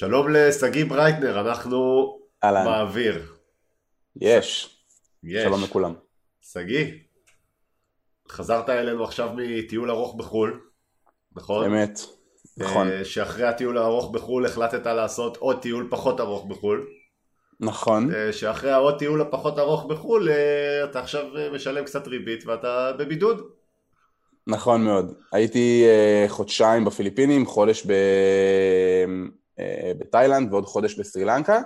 שלום לשגיא ברייטנר, אנחנו אהלן. באוויר. יש. יש. שלום לכולם. שגיא, חזרת אלינו עכשיו מטיול ארוך בחו"ל, נכון? אמת. נכון. אה, שאחרי הטיול הארוך בחו"ל החלטת לעשות עוד טיול פחות ארוך בחו"ל. נכון. אה, שאחרי העוד טיול הפחות ארוך בחו"ל, אה, אתה עכשיו משלם קצת ריבית ואתה בבידוד. נכון מאוד. הייתי חודשיים בפיליפינים, חודש ב... אה, בתאילנד ועוד חודש בסרי לנקה.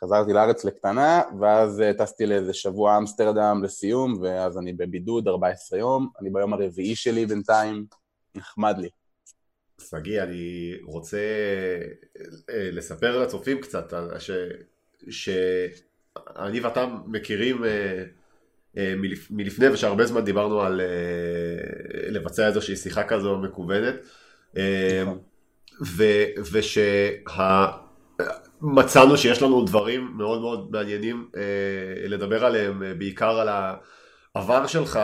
חזרתי לארץ לקטנה, ואז אה, טסתי לאיזה שבוע אמסטרדם לסיום, ואז אני בבידוד 14 יום. אני ביום הרביעי שלי בינתיים, נחמד לי. שגיא, אני רוצה אה, לספר לצופים קצת על ש... שאני ואתה מכירים מלפ... מלפני ושהרבה זמן דיברנו על לבצע איזושהי שיחה כזו מקוונת נכון. ושמצאנו שיש לנו דברים מאוד מאוד מעניינים אה, לדבר עליהם, אה, בעיקר על העבר שלך,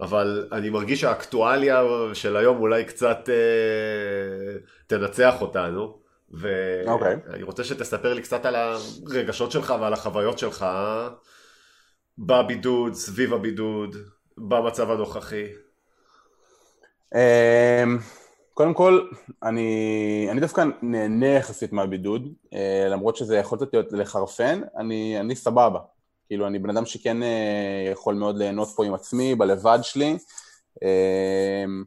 אבל אני מרגיש שהאקטואליה של היום אולי קצת אה, תנצח אותנו. אוקיי. ואני רוצה שתספר לי קצת על הרגשות שלך ועל החוויות שלך בבידוד, סביב הבידוד, במצב הנוכחי. אמ, קודם כל, אני, אני דווקא נהנה יחסית מהבידוד, אה, למרות שזה יכול קצת להיות לחרפן, אני, אני סבבה. כאילו, אני בן אדם שכן אה, יכול מאוד ליהנות פה עם עצמי, בלבד שלי. אמ,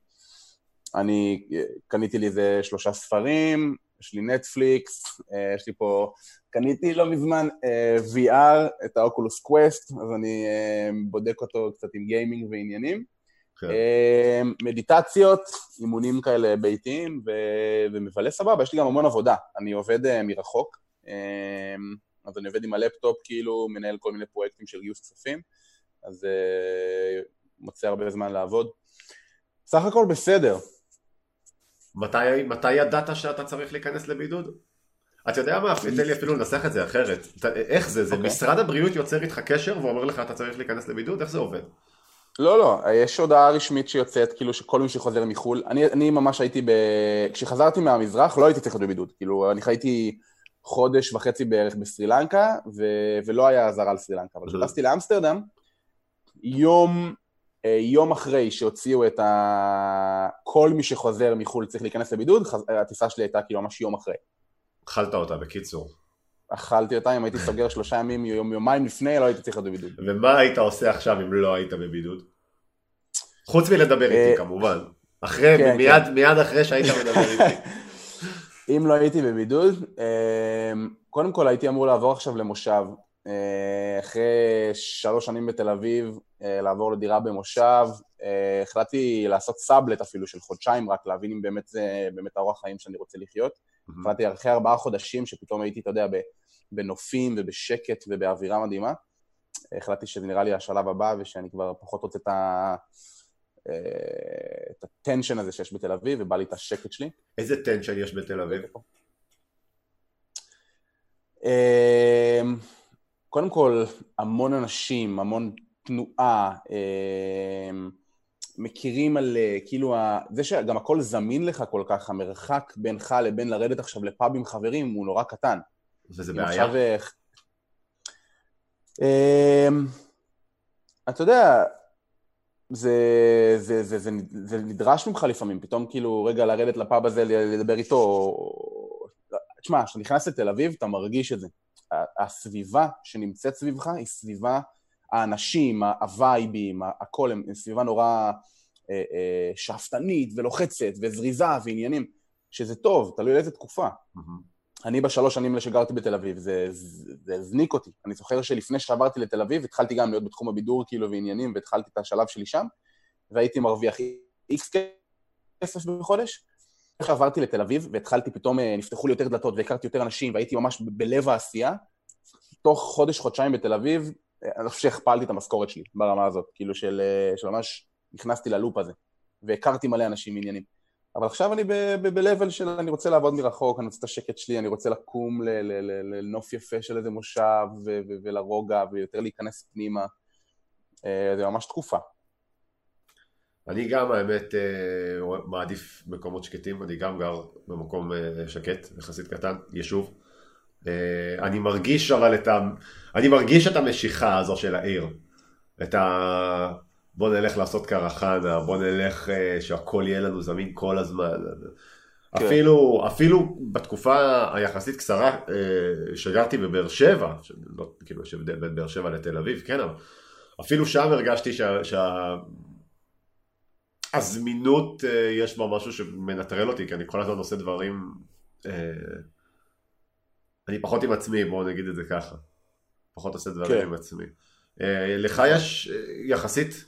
אני אה, קניתי לי איזה שלושה ספרים, יש לי נטפליקס, אה, יש לי פה, קניתי לא מזמן אה, VR, את האוקולוס קווסט, אז אני אה, בודק אותו קצת עם גיימינג ועניינים. כן. אה, מדיטציות, אימונים כאלה ביתיים, ו- ומבלה סבבה, יש לי גם המון עבודה, אני עובד אה, מרחוק, אה, אז אני עובד עם הלפטופ, כאילו, מנהל כל מיני פרויקטים של גיוס כספים, אז אה, מוצא הרבה זמן לעבוד. סך הכל בסדר, מתי, מתי ידעת שאתה צריך להיכנס לבידוד? אתה יודע מה, תן לי אפילו לנסח את זה אחרת. איך זה? זה אוקיי. משרד הבריאות יוצר איתך קשר ואומר לך אתה צריך להיכנס לבידוד? איך זה עובד? לא, לא, יש הודעה רשמית שיוצאת, כאילו שכל מי שחוזר מחו"ל, אני, אני ממש הייתי ב... כשחזרתי מהמזרח לא הייתי צריך להיות בבידוד, כאילו אני חייתי חודש וחצי בערך בסרי לנקה, ו... ולא היה אזהרה על סרי לנקה, אבל. כשטסתי לאמסטרדם, יום, אה, יום אחרי שהוציאו את ה... כל מי שחוזר מחו"ל צריך להיכנס לבידוד. הטיסה שלי הייתה כאילו ממש יום אחרי. אכלת אותה בקיצור. אכלתי אותה, אם הייתי סוגר שלושה ימים, יום, יומיים לפני, לא הייתי צריך להיות בבידוד. ומה היית עושה עכשיו אם לא היית בבידוד? חוץ מלדבר איתי אה, כמובן. אחרי, כן, מיד, מיד אחרי שהיית מדבר איתי. אם לא הייתי בבידוד, אה, קודם כל הייתי אמור לעבור עכשיו למושב. אה, אחרי שלוש שנים בתל אביב, אה, לעבור לדירה במושב. החלטתי לעשות סאבלט אפילו של חודשיים, רק להבין אם באמת זה באמת האורח חיים שאני רוצה לחיות. החלטתי אחרי ארבעה חודשים, שפתאום הייתי, אתה יודע, בנופים ובשקט ובאווירה מדהימה, החלטתי שזה נראה לי השלב הבא ושאני כבר פחות רוצה את ה... אה, את ה tension הזה שיש בתל אביב, ובא לי את השקט שלי. איזה tension יש בתל אביב? אמ, קודם כל, המון אנשים, המון תנועה, אמ, מכירים על אה, כאילו, ה- זה שגם הכל זמין לך כל כך, המרחק בינך לבין לרדת עכשיו לפאב עם חברים הוא נורא קטן. וזה בעיה? עכשיו, אה, אמ, אתה יודע, זה, זה, זה, זה, זה נדרש ממך לפעמים, פתאום כאילו רגע לרדת לפאב הזה, לדבר איתו, או- תשמע, כשאתה נכנס לתל אביב אתה מרגיש את זה. הסביבה שנמצאת סביבך היא סביבה, האנשים, הווייבים, הכל, הם סביבה נורא אה, אה, שאפתנית ולוחצת וזריזה ועניינים, שזה טוב, תלוי לאיזה תקופה. מהמם. אני בשלוש שנים האלה שגרתי בתל אביב, זה, זה, זה הזניק אותי. אני זוכר שלפני שעברתי לתל אביב, התחלתי גם להיות בתחום הבידור כאילו ועניינים, והתחלתי את השלב שלי שם, והייתי מרוויח איקס כסף בחודש. איך עברתי לתל אביב, והתחלתי פתאום, אה, נפתחו לי יותר דלתות והכרתי יותר אנשים, והייתי ממש בלב העשייה, תוך חודש, חודשיים בתל אביב, אני חושב שהכפלתי את המשכורת שלי ברמה הזאת, כאילו של, אה, של ממש נכנסתי ללופ הזה, והכרתי מלא אנשים ועניינים. אבל עכשיו אני ב-level של אני רוצה לעבוד מרחוק, אני רוצה את השקט שלי, אני רוצה לקום לנוף יפה של איזה מושב ולרוגע ויותר להיכנס פנימה. אה, זה ממש תקופה. אני גם האמת אה, מעדיף מקומות שקטים, אני גם גר במקום שקט, יחסית קטן, יישוב. אה, אני מרגיש אבל את ה... אני מרגיש את המשיכה הזו של העיר. את ה... בוא נלך לעשות קרחנה, בוא נלך שהכל יהיה לנו זמין כל הזמן. כן. אפילו, אפילו בתקופה היחסית קצרה שגרתי בבאר שבע, לא, כאילו יש הבדל בין באר שבע לתל אביב, כן, אבל אפילו שם הרגשתי שה, שה, הזמינות, אה, יש בה משהו שמנטרל אותי, כי אני כל הזמן עושה דברים... אה, אני פחות עם עצמי, בואו נגיד את זה ככה. פחות עושה דברים כן. עם עצמי. אה, לך יש יחסית...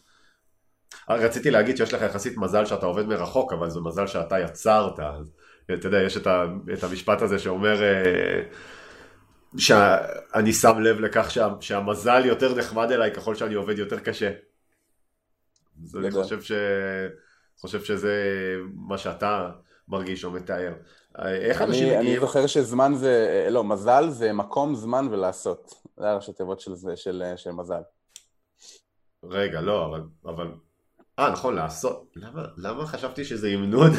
רציתי להגיד שיש לך יחסית מזל שאתה עובד מרחוק, אבל זה מזל שאתה יצרת. אתה יודע, יש את, ה, את המשפט הזה שאומר שאני שם לב לכך שה, שהמזל יותר נחמד אליי ככל שאני עובד יותר קשה. אז אני חושב, ש... חושב שזה מה שאתה מרגיש או מתאר. איך אנשים מגיעים? אני זוכר שזמן זה, לא, מזל זה מקום, זמן ולעשות. זה הראשי תיבות של, של, של מזל. רגע, לא, אבל... אבל... אה, נכון, לעשות. למה, למה חשבתי שזה המנון?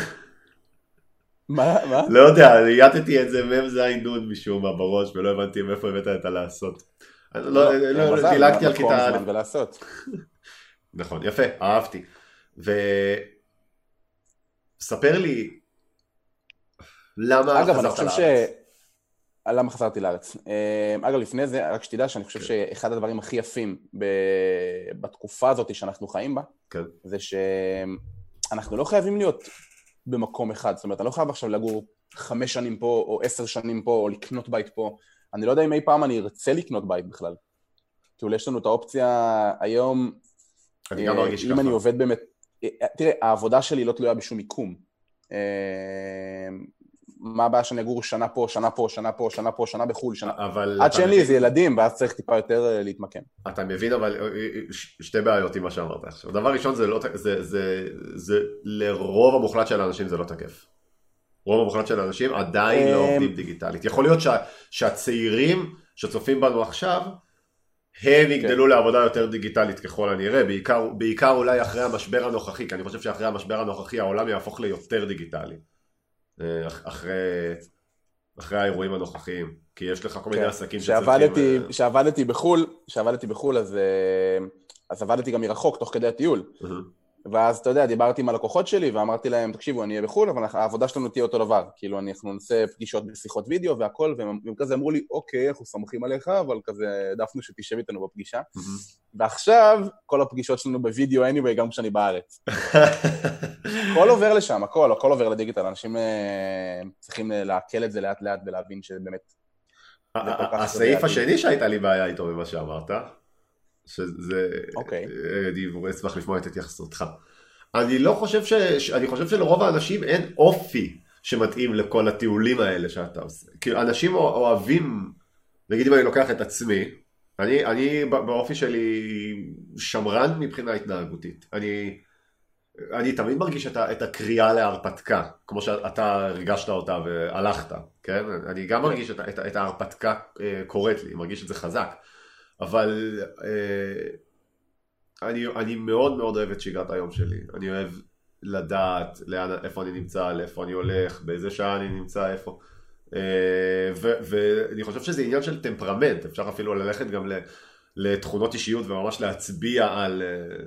מה? מה? לא יודע, יעטתי את זה מ"ז נ' משום מה בראש, ולא הבנתי מאיפה הבאת את הלעשות. לא, לא, לא, לא דילגתי על כיתה א'. נכון, יפה, אהבתי. וספר לי, למה אגב, חזרת לארץ? ש... למה חזרתי לארץ? אה, אגב, לפני זה, רק שתדע שאני חושב כן. שאחד הדברים הכי יפים ב... בתקופה הזאת שאנחנו חיים בה, כן. זה שאנחנו לא חייבים להיות במקום אחד. זאת אומרת, אני לא חייב עכשיו לגור חמש שנים פה, או עשר שנים פה, או לקנות בית פה. אני לא יודע אם אי פעם אני ארצה לקנות בית בכלל. כאילו, יש לנו את האופציה היום אני גם מרגיש ככה. אם אני עובד באמת... תראה, העבודה שלי לא תלויה בשום מיקום. מה הבעיה שאני אגור שנה פה, שנה פה, שנה פה, שנה פה, שנה בחו"ל, שנה... אבל... עד שאין לי איזה ילדים, ואז צריך טיפה יותר אה, להתמקם. אתה מבין אבל אה, אה, שתי בעיות עם מה שאמרת עכשיו. דבר ראשון, זה, לא, זה, זה, זה לרוב המוחלט של האנשים זה לא תקף. רוב המוחלט של האנשים עדיין לא עובדים דיגיטלית. יכול להיות שה, שהצעירים שצופים בנו עכשיו, הם כן. יגדלו לעבודה יותר דיגיטלית ככל הנראה, בעיקר, בעיקר אולי אחרי המשבר הנוכחי, כי אני חושב שאחרי המשבר הנוכחי העולם יהפוך ליותר דיגיטלי. אה, אחרי, אחרי האירועים הנוכחיים, כי יש לך כל מיני כן. עסקים שצריכים... כשעבדתי בחו"ל, כשעבדתי בחו"ל אז, אה, אז עבדתי גם מרחוק תוך כדי הטיול. Uh-huh. ואז, אתה יודע, דיברתי עם הלקוחות שלי ואמרתי להם, תקשיבו, אני אהיה בחו"ל, אבל העבודה שלנו תהיה אותו דבר. כאילו, אנחנו נעשה פגישות בשיחות וידאו והכל, והם כזה אמרו לי, אוקיי, אנחנו סומכים עליך, אבל כזה העדפנו שתשב איתנו בפגישה. ועכשיו, כל הפגישות שלנו בווידאו anyway, גם כשאני בארץ. הכל עובר לשם, הכל, הכל עובר לדיגיטל. אנשים אה, צריכים אה, לעכל את זה לאט לאט ולהבין שבאמת... הסעיף השני שהייתה לי בעיה איתו במה שאמרת, שזה... אוקיי. אני אשמח לשמוע את התייחסותך. אני לא חושב ש... אני חושב שלרוב האנשים אין אופי שמתאים לכל הטיולים האלה שאתה עושה. כאילו, אנשים אוהבים, נגיד אם אני לוקח את עצמי, אני, אני באופי שלי שמרן מבחינה התנהגותית. אני, אני תמיד מרגיש את, את הקריאה להרפתקה, כמו שאתה הרגשת אותה והלכת, כן? אני גם מרגיש את, את, את ההרפתקה אה, קורית לי, מרגיש את זה חזק. אבל אה, אני, אני מאוד מאוד אוהב את שגרת היום שלי. אני אוהב לדעת לאן, איפה אני נמצא, לאיפה אני הולך, באיזה שעה אני נמצא, איפה. אה, ואני חושב שזה עניין של טמפרמנט, אפשר אפילו ללכת גם לתכונות אישיות וממש להצביע על, אה,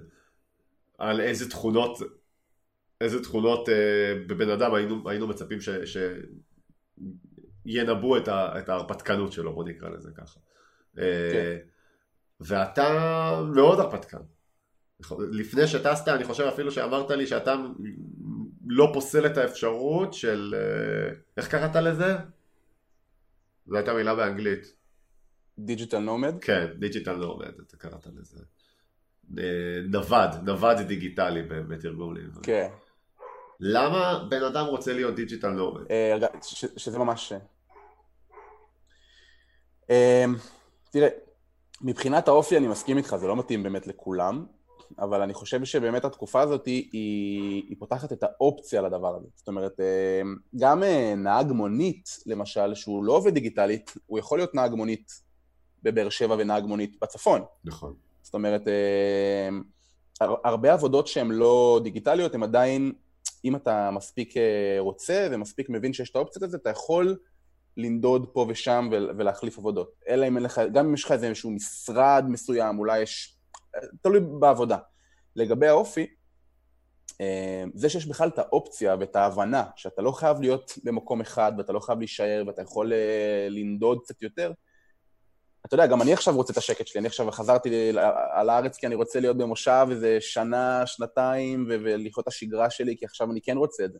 על איזה תכונות, איזה תכונות בבן אדם היינו, היינו מצפים ש, שינבאו את, את ההרפתקנות שלו, בוא נקרא לזה ככה. כן. ואתה מאוד הרפתקן. לפני שטסת, אני חושב אפילו שאמרת לי שאתה לא פוסל את האפשרות של... אה, איך קראת לזה? זו הייתה מילה באנגלית. digital nomad? כן, digital nomad, אתה קראת לזה. אה, נווד, נווד דיגיטלי בתרגום לעברית. כן. למה בן אדם רוצה להיות digital nomad? אה, שזה ממש... תראה, מבחינת האופי אני מסכים איתך, זה לא מתאים באמת לכולם, אבל אני חושב שבאמת התקופה הזאת היא, היא פותחת את האופציה לדבר הזה. זאת אומרת, אה, גם אה, נהג מונית, למשל, שהוא לא עובד דיגיטלית, הוא יכול להיות נהג מונית בבאר שבע ונהג מונית בצפון. נכון. זאת אומרת, אה, הרבה עבודות שהן לא דיגיטליות, הן עדיין, אם אתה מספיק רוצה ומספיק מבין שיש את האופציות הזה, אתה יכול לנדוד פה ושם ולהחליף עבודות. אלא אם אין לך, גם אם יש לך איזשהו משרד מסוים, אולי יש... תלוי בעבודה. לגבי האופי, אה, זה שיש בכלל את האופציה ואת ההבנה שאתה לא חייב להיות במקום אחד ואתה לא חייב להישאר ואתה יכול אה, לנדוד קצת יותר, אתה יודע, גם אני עכשיו רוצה את השקט שלי, אני עכשיו חזרתי על הארץ כי אני רוצה להיות במושב איזה שנה, שנתיים, ולחיות את השגרה שלי, כי עכשיו אני כן רוצה את זה.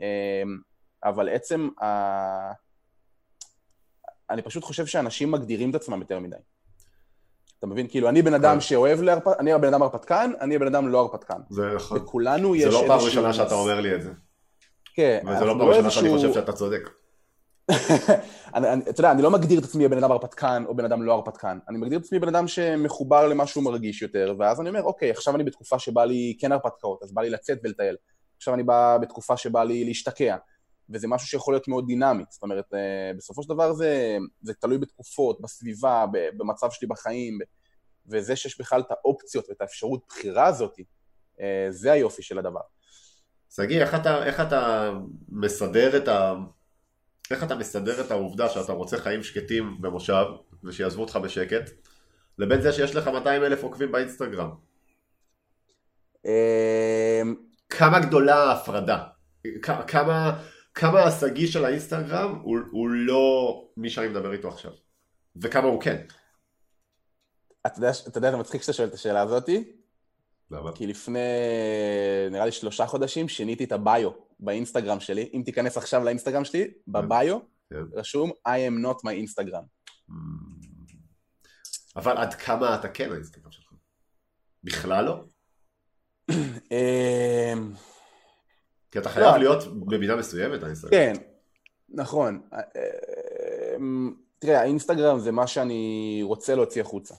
אמ, אבל עצם ה... אני פשוט חושב שאנשים מגדירים את עצמם יותר מדי. אתה מבין? כאילו, אני בן אדם כן. שאוהב להרפתקן, אני הבן אדם הרפתקן, אני הבן אדם לא הרפתקן. זה נכון. וכולנו יש איזשהו... זה לא פעם ראשונה שאתה אומר לי את זה. כן. וזה לא פעם ראשונה שאני חושב שאתה צודק. אתה יודע, אני לא מגדיר את עצמי בן אדם הרפתקן או בן אדם לא הרפתקן. אני מגדיר את עצמי בן אדם שמחובר למה שהוא מרגיש יותר, ואז אני אומר, אוקיי, עכשיו אני בתקופה שבא לי כן הרפתקאות, אז בא לי לצאת ולטייל. עכשיו אני בא בתקופה שבא לי להשתקע, וזה משהו שיכול להיות מאוד דינמי. זאת אומרת, אה, בסופו של דבר זה, זה תלוי בתקופות, בסביבה, במצב שלי בחיים, וזה שיש בכלל את האופציות ואת האפשרות בחירה הזאת, אה, זה היופי של הדבר. שגיא, איך איך אתה מסדר את ה... איך אתה מסדר את העובדה שאתה רוצה חיים שקטים במושב ושיעזבו אותך בשקט לבין זה שיש לך 200 אלף עוקבים באינסטגרם? אמ, כמה גדולה ההפרדה? כמה, כמה השגיא של האינסטגרם הוא, הוא לא מי שאני מדבר איתו עכשיו וכמה הוא כן? אתה יודע, אתה יודע, זה מצחיק שאתה שואל את השאלה הזאתי? למה? כי לפני, נראה לי שלושה חודשים, שיניתי את הביו באינסטגרם שלי. אם תיכנס עכשיו לאינסטגרם שלי, כן. בביו, כן. רשום I am not my Instagram. Hmm. אבל עד כמה אתה כן האינסטגרם שלך? בכלל לא? כי אתה חייב לא, להיות במידה מסוימת האינסטגרם. כן, נכון. אמ, תראה, האינסטגרם זה מה שאני רוצה להוציא החוצה.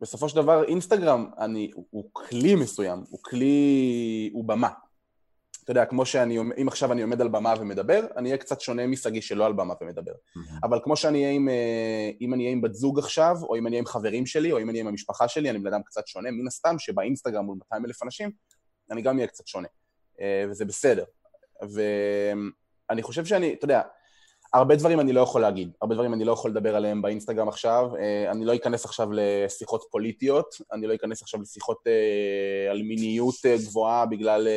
בסופו של דבר אינסטגרם אני, הוא כלי מסוים, הוא כלי, הוא במה. אתה יודע, כמו שאני, אם עכשיו אני עומד על במה ומדבר, אני אהיה קצת שונה משגיא שלא על במה ומדבר. אבל כמו שאני אהיה עם, אה, אם אני אהיה עם בת זוג עכשיו, או אם אני אהיה עם חברים שלי, או אם אני אהיה עם המשפחה שלי, אני בן אדם קצת שונה, מן הסתם שבאינסטגרם מול 200 אלף אנשים, אני גם אהיה קצת שונה. אה, וזה בסדר. ואני חושב שאני, אתה יודע, הרבה דברים אני לא יכול להגיד, הרבה דברים אני לא יכול לדבר עליהם באינסטגרם עכשיו, אה, אני לא אכנס עכשיו לשיחות פוליטיות, אני לא אכנס עכשיו לשיחות אה, על מיניות גבוהה בגלל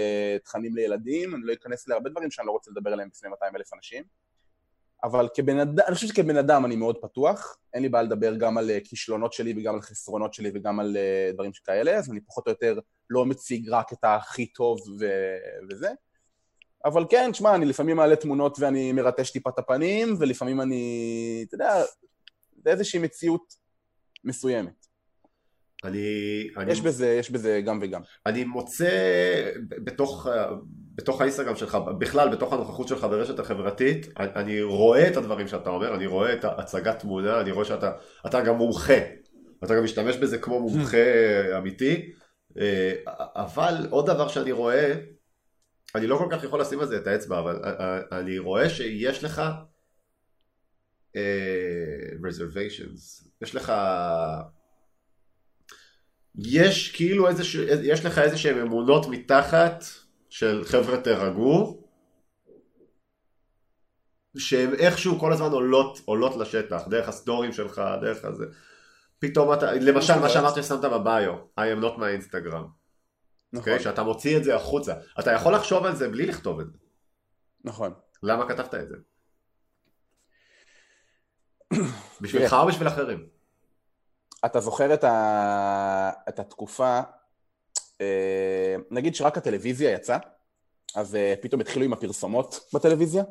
תכנים לילדים, אני לא אכנס להרבה דברים שאני לא רוצה לדבר עליהם בפני 200 אלף אנשים, אבל כבן אדם, אני חושב שכבן אדם אני מאוד פתוח, אין לי בעיה לדבר גם על כישלונות שלי וגם על חסרונות שלי וגם על דברים שכאלה, אז אני פחות או יותר לא מציג רק את הכי טוב ו- וזה. אבל כן, תשמע, אני לפעמים מעלה תמונות ואני מרטש טיפה את הפנים, ולפעמים אני, אתה יודע, זה איזושהי מציאות מסוימת. אני... יש, אני... בזה, יש בזה גם וגם. אני מוצא בתוך, בתוך האינסטגרם שלך, בכלל בתוך הנוכחות שלך ברשת החברתית, אני רואה את הדברים שאתה אומר, אני רואה את הצגת תמונה, אני רואה שאתה גם מומחה, אתה גם משתמש בזה כמו מומחה אמיתי, אה, אבל עוד דבר שאני רואה, אני לא כל כך יכול לשים על זה את האצבע, אבל אה, אה, אני רואה שיש לך uh, reservations, יש לך, יש כאילו איזה, יש לך איזה שהן אמונות מתחת של חבר'ה תרגעו, שהן איכשהו כל הזמן עולות, עולות לשטח, דרך הסטורים שלך, דרך הזה. פתאום אתה, למשל מה שאמרת ששמת בביו, I am not my Instagram. נכון. Okay, אוקיי? שאתה מוציא את זה החוצה. אתה יכול לחשוב על זה בלי לכתוב את זה. נכון. למה כתבת את זה? בשבילך או בשביל אחרים? אתה זוכר את, ה... את התקופה, נגיד שרק הטלוויזיה יצאה, אז אה, פתאום התחילו עם הפרסומות בטלוויזיה?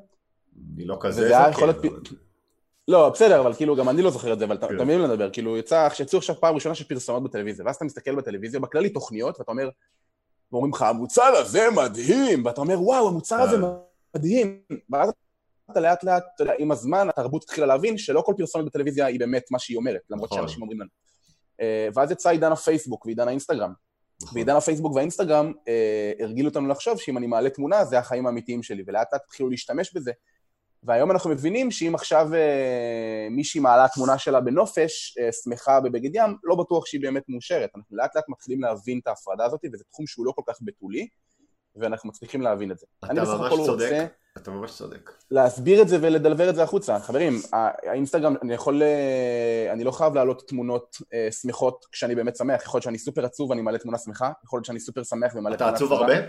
אני לא כזה וזה היה יכול להיות... לא, בסדר, אבל כאילו, גם אני לא זוכר את זה, אבל כן. תמיד לדבר, כאילו, יצא, שיצאו עכשיו פעם ראשונה של פרסומות בטלוויזיה, ואז אתה מסתכל בטלוויזיה, בכללי תוכניות, ואתה אומר, ואומרים לך, המוצר הזה מדהים, ואתה אומר, וואו, המוצר הזה אה. מדהים, ואז אתה לאט לאט, אתה יודע, עם הזמן התרבות התחילה להבין שלא כל פרסומת בטלוויזיה היא באמת מה שהיא אומרת, למרות נכון. שאנשים אומרים לנו. אה, ואז יצא עידן הפייסבוק ועידן האינסטגרם. נכון. ועידן הפייסבוק והאינסטגרם אה, הרגילו אותנו לחשוב שאם אני מעלה תמונה, זה החיים האמיתיים שלי, ולאט לאט התחילו להשתמש בזה והיום אנחנו מבינים שאם עכשיו אה, מישהי מעלה תמונה שלה בנופש, אה, שמחה בבגד ים, לא בטוח שהיא באמת מאושרת. אנחנו לאט לאט מתחילים להבין את ההפרדה הזאת, וזה תחום שהוא לא כל כך בתולי, ואנחנו מצליחים להבין את זה. אתה ממש צודק, רוצה אתה ממש צודק. להסביר את זה ולדלבר את זה החוצה. חברים, האינסטגרם, אני יכול, אה, אני לא חייב להעלות תמונות אה, שמחות כשאני באמת שמח. יכול להיות שאני סופר עצוב ואני מעלה תמונה שמחה, יכול להיות שאני סופר שמח ומעלה תמונה עצובה. אתה עצוב הרבה?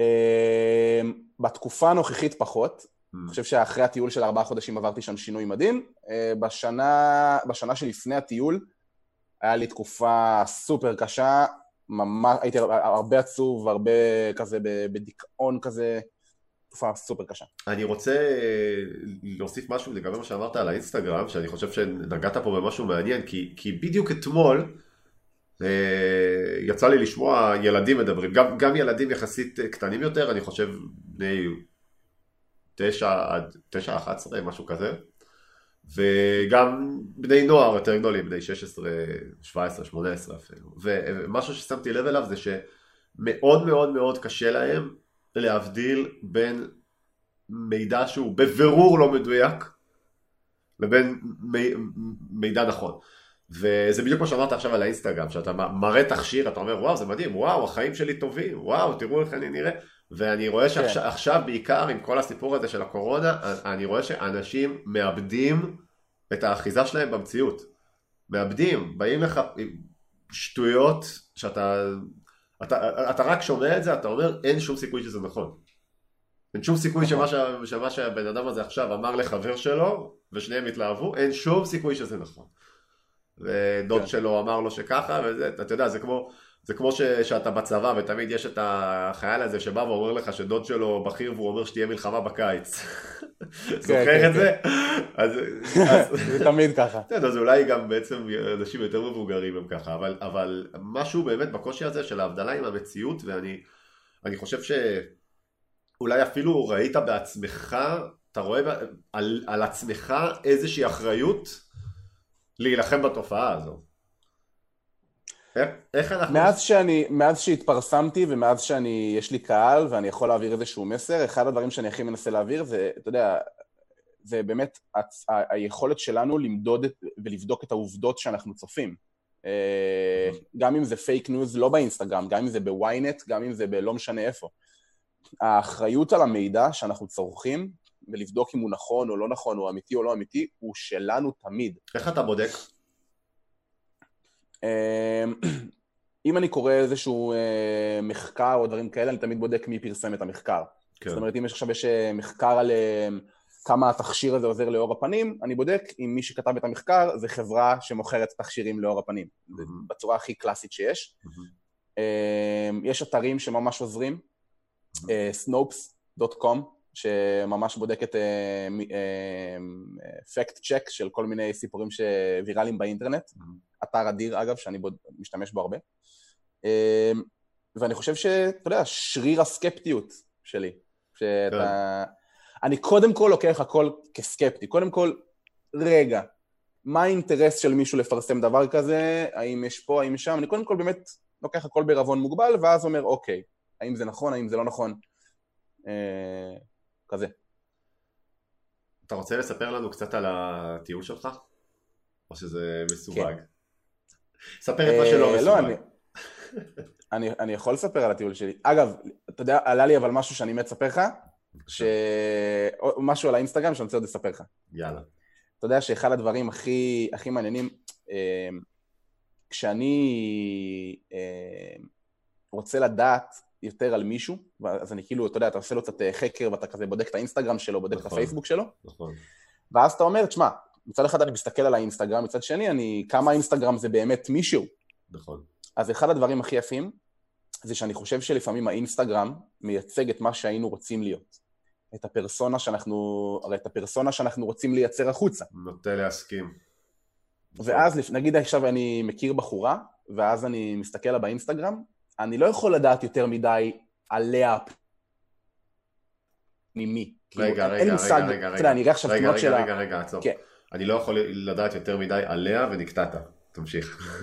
אמ, בתקופה הנוכחית פחות. Mm. אני חושב שאחרי הטיול של ארבעה חודשים עברתי שם שינוי מדהים. אה, בשנה, בשנה שלפני הטיול היה לי תקופה סופר קשה, ממש, הייתי הרבה עצוב, הרבה כזה בדיכאון כזה, תקופה סופר קשה. אני רוצה אה, להוסיף משהו לגבי מה שאמרת על האינסטגרם, שאני חושב שנגעת פה במשהו מעניין, כי, כי בדיוק אתמול, אה, יצא לי לשמוע ילדים מדברים, גם, גם ילדים יחסית קטנים יותר, אני חושב בני תשע עד תשע, אחת עשרה, משהו כזה, וגם בני נוער יותר גדולים, בני 16, 17, 18 אפילו, ומשהו ששמתי לב אליו זה שמאוד מאוד מאוד קשה להם להבדיל בין מידע שהוא בבירור לא מדויק לבין מידע נכון. וזה בדיוק מה שאמרת עכשיו על האינסטגרם, שאתה מראה תכשיר, אתה אומר וואו זה מדהים, וואו החיים שלי טובים, וואו תראו איך אני נראה, ואני רואה. שעכשיו כן. בעיקר עם כל הסיפור הזה של הקורונה, אני רואה שאנשים מאבדים את האחיזה שלהם במציאות, מאבדים, באים לך שטויות שאתה, אתה, אתה רק שומע את זה, אתה אומר אין שום סיכוי שזה נכון. אין שום סיכוי שמה, נכון. ש, שמה שהבן אדם הזה עכשיו אמר לחבר שלו, ושניהם התלהבו, אין שום סיכוי שזה נכון. ודוד כן. שלו אמר לו שככה, וזה, אתה יודע, זה כמו, זה כמו ש, שאתה בצבא ותמיד יש את החייל הזה שבא ואומר לך שדוד שלו בכיר והוא אומר שתהיה מלחמה בקיץ. כן, זוכר כן, את זה? זה תמיד ככה. בסדר, אז אולי גם בעצם אנשים יותר מבוגרים הם ככה, אבל, אבל משהו באמת בקושי הזה של ההבדלה עם המציאות, ואני חושב שאולי אפילו ראית בעצמך, אתה רואה על, על עצמך איזושהי אחריות להילחם בתופעה הזו. איך אנחנו... מאז שאני, מאז שהתפרסמתי ומאז שאני, יש לי קהל ואני יכול להעביר איזשהו מסר, אחד הדברים שאני הכי מנסה להעביר זה, אתה יודע, זה באמת הצ... ה... היכולת שלנו למדוד ולבדוק את העובדות שאנחנו צופים. אה, גם אם זה fake news לא באינסטגרם, גם אם זה בוויינט, גם אם זה בלא משנה איפה. האחריות על המידע שאנחנו צורכים ולבדוק אם הוא נכון או לא נכון, או אמיתי או לא אמיתי, הוא שלנו תמיד. איך אתה בודק? אמ, אם אני קורא איזשהו אה, מחקר או דברים כאלה, אני תמיד בודק מי פרסם את המחקר. כן. זאת אומרת, אם יש עכשיו יש אה, מחקר על אה, כמה התכשיר הזה עוזר לאור הפנים, אני בודק אם מי שכתב את המחקר זה חברה שמוכרת תכשירים לאור הפנים. Mm-hmm. בצורה הכי קלאסית שיש. Mm-hmm. יש אתרים שממש עוזרים, snopes.com, שממש בודקת פקט צ'ק של כל מיני סיפורים שוויראליים באינטרנט. Mm-hmm. אתר אדיר אגב, שאני בוד... משתמש בו הרבה. Um, ואני חושב שאתה יודע, שריר הסקפטיות שלי. שאתה... כן. אני קודם כל לוקח הכל כסקפטי. קודם כל, רגע, מה האינטרס של מישהו לפרסם דבר כזה? האם יש פה, האם שם? אני קודם כל באמת לוקח הכל בערבון מוגבל, ואז אומר, אוקיי, האם זה נכון, האם זה לא נכון? אה, כזה. אתה רוצה לספר לנו קצת על הטיול שלך? או שזה מסווג? כן. ספר את מה שלא אה, לא, מסווג. אני, אני יכול לספר על הטיול שלי. אגב, אתה יודע, עלה לי אבל משהו שאני מת לספר לך, ש... משהו על האינסטגרם שאני רוצה עוד לספר לך. יאללה. אתה יודע שאחד הדברים הכי, הכי מעניינים, אה, כשאני רוצה לדעת יותר על מישהו, אז אני כאילו, אתה יודע, אתה עושה לו קצת אה, חקר ואתה כזה בודק את האינסטגרם שלו, בודק נכון, את הפייסבוק שלו. נכון. ואז אתה אומר, תשמע, מצד אחד אני מסתכל על האינסטגרם, מצד שני, אני, כמה האינסטגרם זה באמת מישהו. נכון. אז אחד הדברים הכי יפים, זה שאני חושב שלפעמים האינסטגרם מייצג את מה שהיינו רוצים להיות. את הפרסונה שאנחנו, הרי את הפרסונה שאנחנו רוצים לייצר החוצה. נוטה להסכים. ואז, נגיד עכשיו אני מכיר בחורה, ואז אני מסתכל לה באינסטגרם, אני לא יכול לדעת יותר מדי עליה ממי. רגע, רגע, רגע, רגע, רגע, אתה יודע, אני אראה עכשיו תמונות שלה. רגע, רגע, רגע, עצור. כן. אני לא יכול לדעת יותר מדי עליה ונקטעת. תמשיך.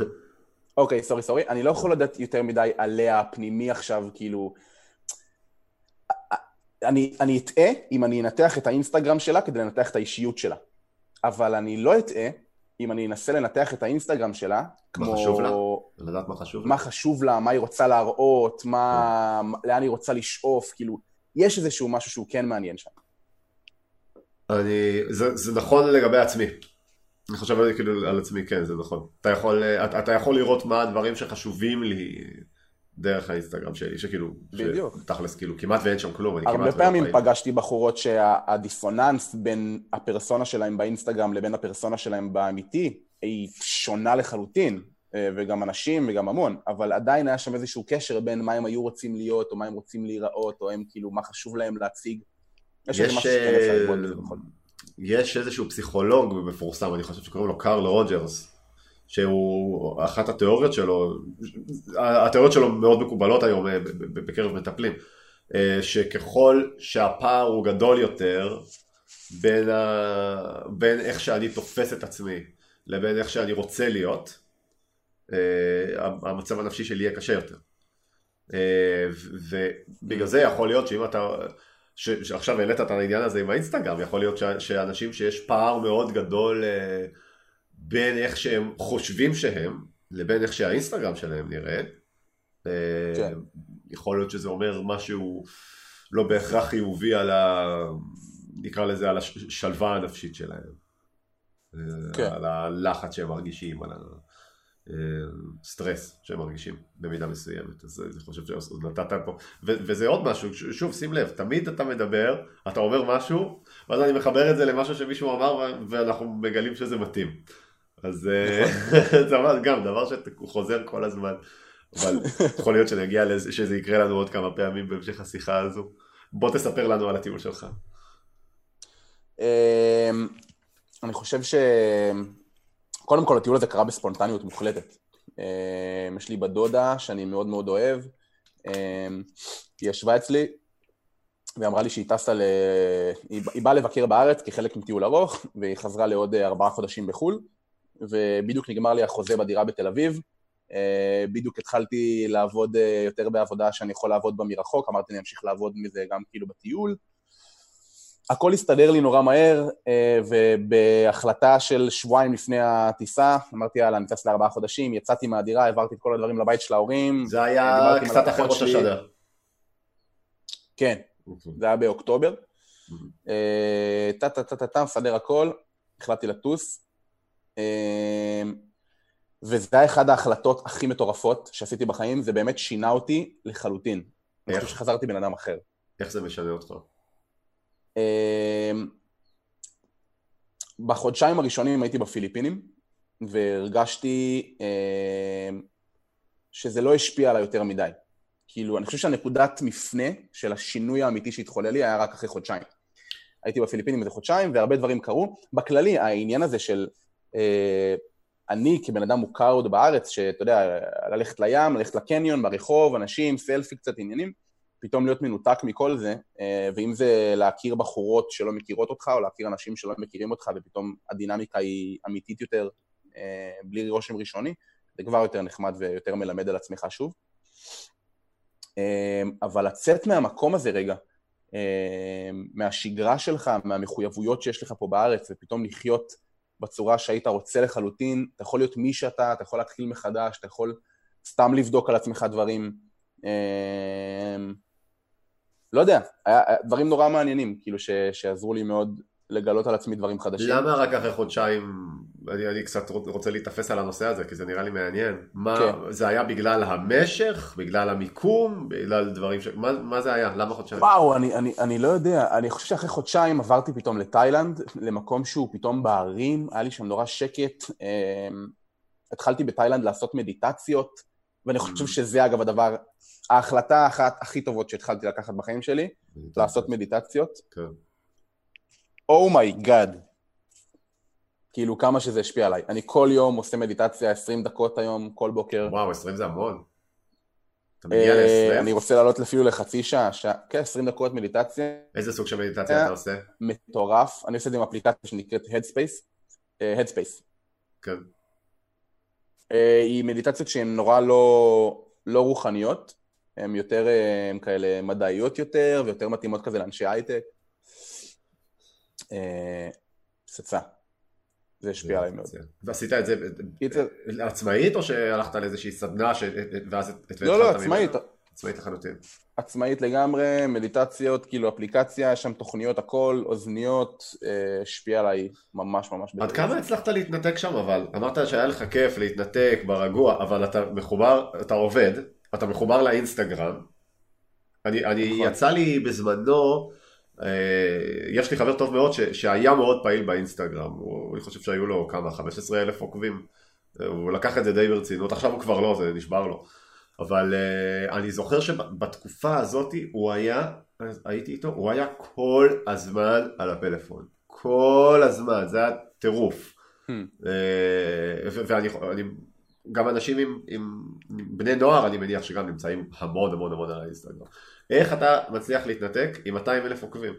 אוקיי, סורי, סורי. אני לא יכול לדעת יותר מדי עליה הפנימי עכשיו, כאילו... אני, אני אטעה אם אני אנתח את האינסטגרם שלה כדי לנתח את האישיות שלה. אבל אני לא אטעה אם אני אנסה לנתח את האינסטגרם שלה, כמו... מה חשוב לה? לדעת מה חשוב לה? מה חשוב לה, מה היא רוצה להראות, מה... לאן היא רוצה לשאוף, כאילו, יש איזשהו משהו שהוא כן מעניין שם. אני... זה, זה נכון לגבי עצמי. אני חושב כאילו על עצמי, כן, זה נכון. אתה יכול, אתה, אתה יכול לראות מה הדברים שחשובים לי דרך האינסטגרם שלי, שכאילו, בדיוק. תכלס, כאילו, כמעט ואין שם כלום, אני הרבה כמעט... פעמים פגשתי בחורות שהדיסוננס בין הפרסונה שלהם באינסטגרם לבין הפרסונה שלהם באמיתי, היא שונה לחלוטין, וגם אנשים וגם המון, אבל עדיין היה שם איזשהו קשר בין מה הם היו רוצים להיות, או מה הם רוצים להיראות, או הם כאילו, מה חשוב להם להציג. יש, יש, אה, יש איזשהו פסיכולוג מפורסם, אני חושב שקוראים לו קארל רוג'רס, שהוא, אחת התיאוריות שלו, התיאוריות שלו מאוד מקובלות היום אה, בקרב מטפלים, אה, שככל שהפער הוא גדול יותר בין, ה... בין איך שאני תופס את עצמי לבין איך שאני רוצה להיות, אה, המצב הנפשי שלי יהיה קשה יותר. ובגלל זה יכול להיות שאם אתה, שעכשיו העלית את העניין הזה עם האינסטגרם, יכול להיות שאנשים שיש פער מאוד גדול בין איך שהם חושבים שהם, לבין איך שהאינסטגרם שלהם נראה. אה, כן. יכול להיות שזה אומר משהו לא בהכרח חיובי על ה... נקרא לזה על השלווה הנפשית שלהם. אה, כן. על הלחץ שהם מרגישים, על הסטרס שהם מרגישים במידה מסוימת. אז אני חושב שנתת פה, ו- וזה עוד משהו, שוב שים לב, תמיד אתה מדבר, אתה אומר משהו, ואז אני מחבר את זה למשהו שמישהו אמר ואנחנו מגלים שזה מתאים. אז אה, נכון. זה גם דבר שחוזר כל הזמן. אבל יכול להיות שנגיע לזה, שזה יקרה לנו עוד כמה פעמים בהמשך השיחה הזו. בוא תספר לנו על הטיול שלך. אמ, אני חושב ש... קודם כל הטיול הזה קרה בספונטניות מוחלטת. אמ, יש לי בת דודה שאני מאוד מאוד אוהב, אמ, היא ישבה אצלי והיא אמרה לי שהיא טסה ל... היא באה לבקר בארץ כחלק מטיול ארוך, והיא חזרה לעוד אה, ארבעה חודשים בחו"ל. ובדיוק נגמר לי החוזה בדירה בתל אביב. אה, בדיוק התחלתי לעבוד אה, יותר בעבודה שאני יכול לעבוד בה מרחוק, אמרתי אני אמשיך לעבוד מזה גם כאילו בטיול. הכל הסתדר לי נורא מהר, אה, ובהחלטה של שבועיים לפני הטיסה, אמרתי יאללה, אני טס לארבעה חודשים, יצאתי מהדירה, העברתי את כל הדברים לבית של ההורים. זה היה קצת אחרי ראש השדר. כן, אוקיי. זה היה באוקטובר. טה-טה-טה-טה, מסדר הכל, החלטתי לטוס. אמ, וזה היה אחת ההחלטות הכי מטורפות שעשיתי בחיים, זה באמת שינה אותי לחלוטין. איך? אני חושב שחזרתי בן אדם אחר. איך זה משנה אותך? אמ, בחודשיים הראשונים הייתי בפיליפינים, והרגשתי אמ, שזה לא השפיע עליי יותר מדי. כאילו, אני חושב שהנקודת מפנה של השינוי האמיתי שהתחולל לי היה רק אחרי חודשיים. הייתי בפיליפינים איזה חודשיים, והרבה דברים קרו. בכללי, העניין הזה של אה, אני כבן אדם מוכר עוד בארץ, שאתה יודע, ללכת לים, ללכת לקניון, ברחוב, אנשים, סלפי, קצת עניינים, פתאום להיות מנותק מכל זה, אה, ואם זה להכיר בחורות שלא מכירות אותך, או להכיר אנשים שלא מכירים אותך, ופתאום הדינמיקה היא אמיתית יותר, אה, בלי רושם ראשוני, זה כבר יותר נחמד ויותר מלמד על עצמך שוב. אבל לצאת מהמקום הזה רגע, מהשגרה שלך, מהמחויבויות שיש לך פה בארץ, ופתאום לחיות בצורה שהיית רוצה לחלוטין, אתה יכול להיות מי שאתה, אתה יכול להתחיל מחדש, אתה יכול סתם לבדוק על עצמך דברים. לא יודע, היה דברים נורא מעניינים, כאילו ש, שעזרו לי מאוד לגלות על עצמי דברים חדשים. למה רק אחרי חודשיים, אני, אני קצת רוצה להיתפס על הנושא הזה, כי זה נראה לי מעניין. מה, כן. זה היה בגלל המשך, בגלל המיקום, בגלל דברים ש... מה, מה זה היה? למה חודשיים? וואו, אני, אני, אני לא יודע. אני חושב שאחרי חודשיים עברתי פתאום לתאילנד, למקום שהוא פתאום בערים, היה לי שם נורא שקט. אמ, התחלתי בתאילנד לעשות מדיטציות, ואני חושב mm. שזה אגב הדבר, ההחלטה האחת הכי טובות שהתחלתי לקחת בחיים שלי, לעשות מדיטציות. כן. Oh my god. Oh כאילו כמה שזה השפיע עליי. אני כל יום עושה מדיטציה 20 דקות היום, כל בוקר. וואו, 20 זה המון. אתה מגיע ל-20? אני רוצה לעלות אפילו לחצי שעה, שעה, כן, 20 דקות מדיטציה. איזה סוג של מדיטציה אתה עושה? מטורף. אני עושה את זה עם אפליקציה שנקראת Headspace. אה, Headspace. כן. אה, היא מדיטציות שהן נורא לא, לא רוחניות, הן יותר, הן כאלה מדעיות יותר, ויותר מתאימות כזה לאנשי הייטק. פצצה. זה השפיע עליי מאוד. ועשית את זה עצמאית, או שהלכת לאיזושהי סדנה, ואז... לא, לא, עצמאית. עצמאית לחלוטין. עצמאית לגמרי, מדיטציות, כאילו אפליקציה, יש שם תוכניות הכל, אוזניות, אה, השפיע עליי ממש ממש. עד כמה הצלחת להתנתק שם אבל? אמרת שהיה לך כיף להתנתק ברגוע, אבל אתה מחובר, אתה עובד, אתה מחובר לאינסטגרם. אני, אני נכון. יצא לי בזמנו, אה, יש לי חבר טוב מאוד ש, שהיה מאוד פעיל באינסטגרם, הוא, אני חושב שהיו לו כמה, 15 אלף עוקבים. הוא לקח את זה די ברצינות, עכשיו הוא כבר לא, זה נשבר לו. אבל uh, אני זוכר שבתקופה הזאת הוא היה, הייתי איתו, הוא היה כל הזמן על הפלאפון. כל הזמן, זה היה טירוף. Hmm. Uh, ואני, אני, גם אנשים עם, עם בני נוער, אני מניח שגם נמצאים המון המון המון על האינסטגרם. איך אתה מצליח להתנתק עם 200 אלף עוקבים?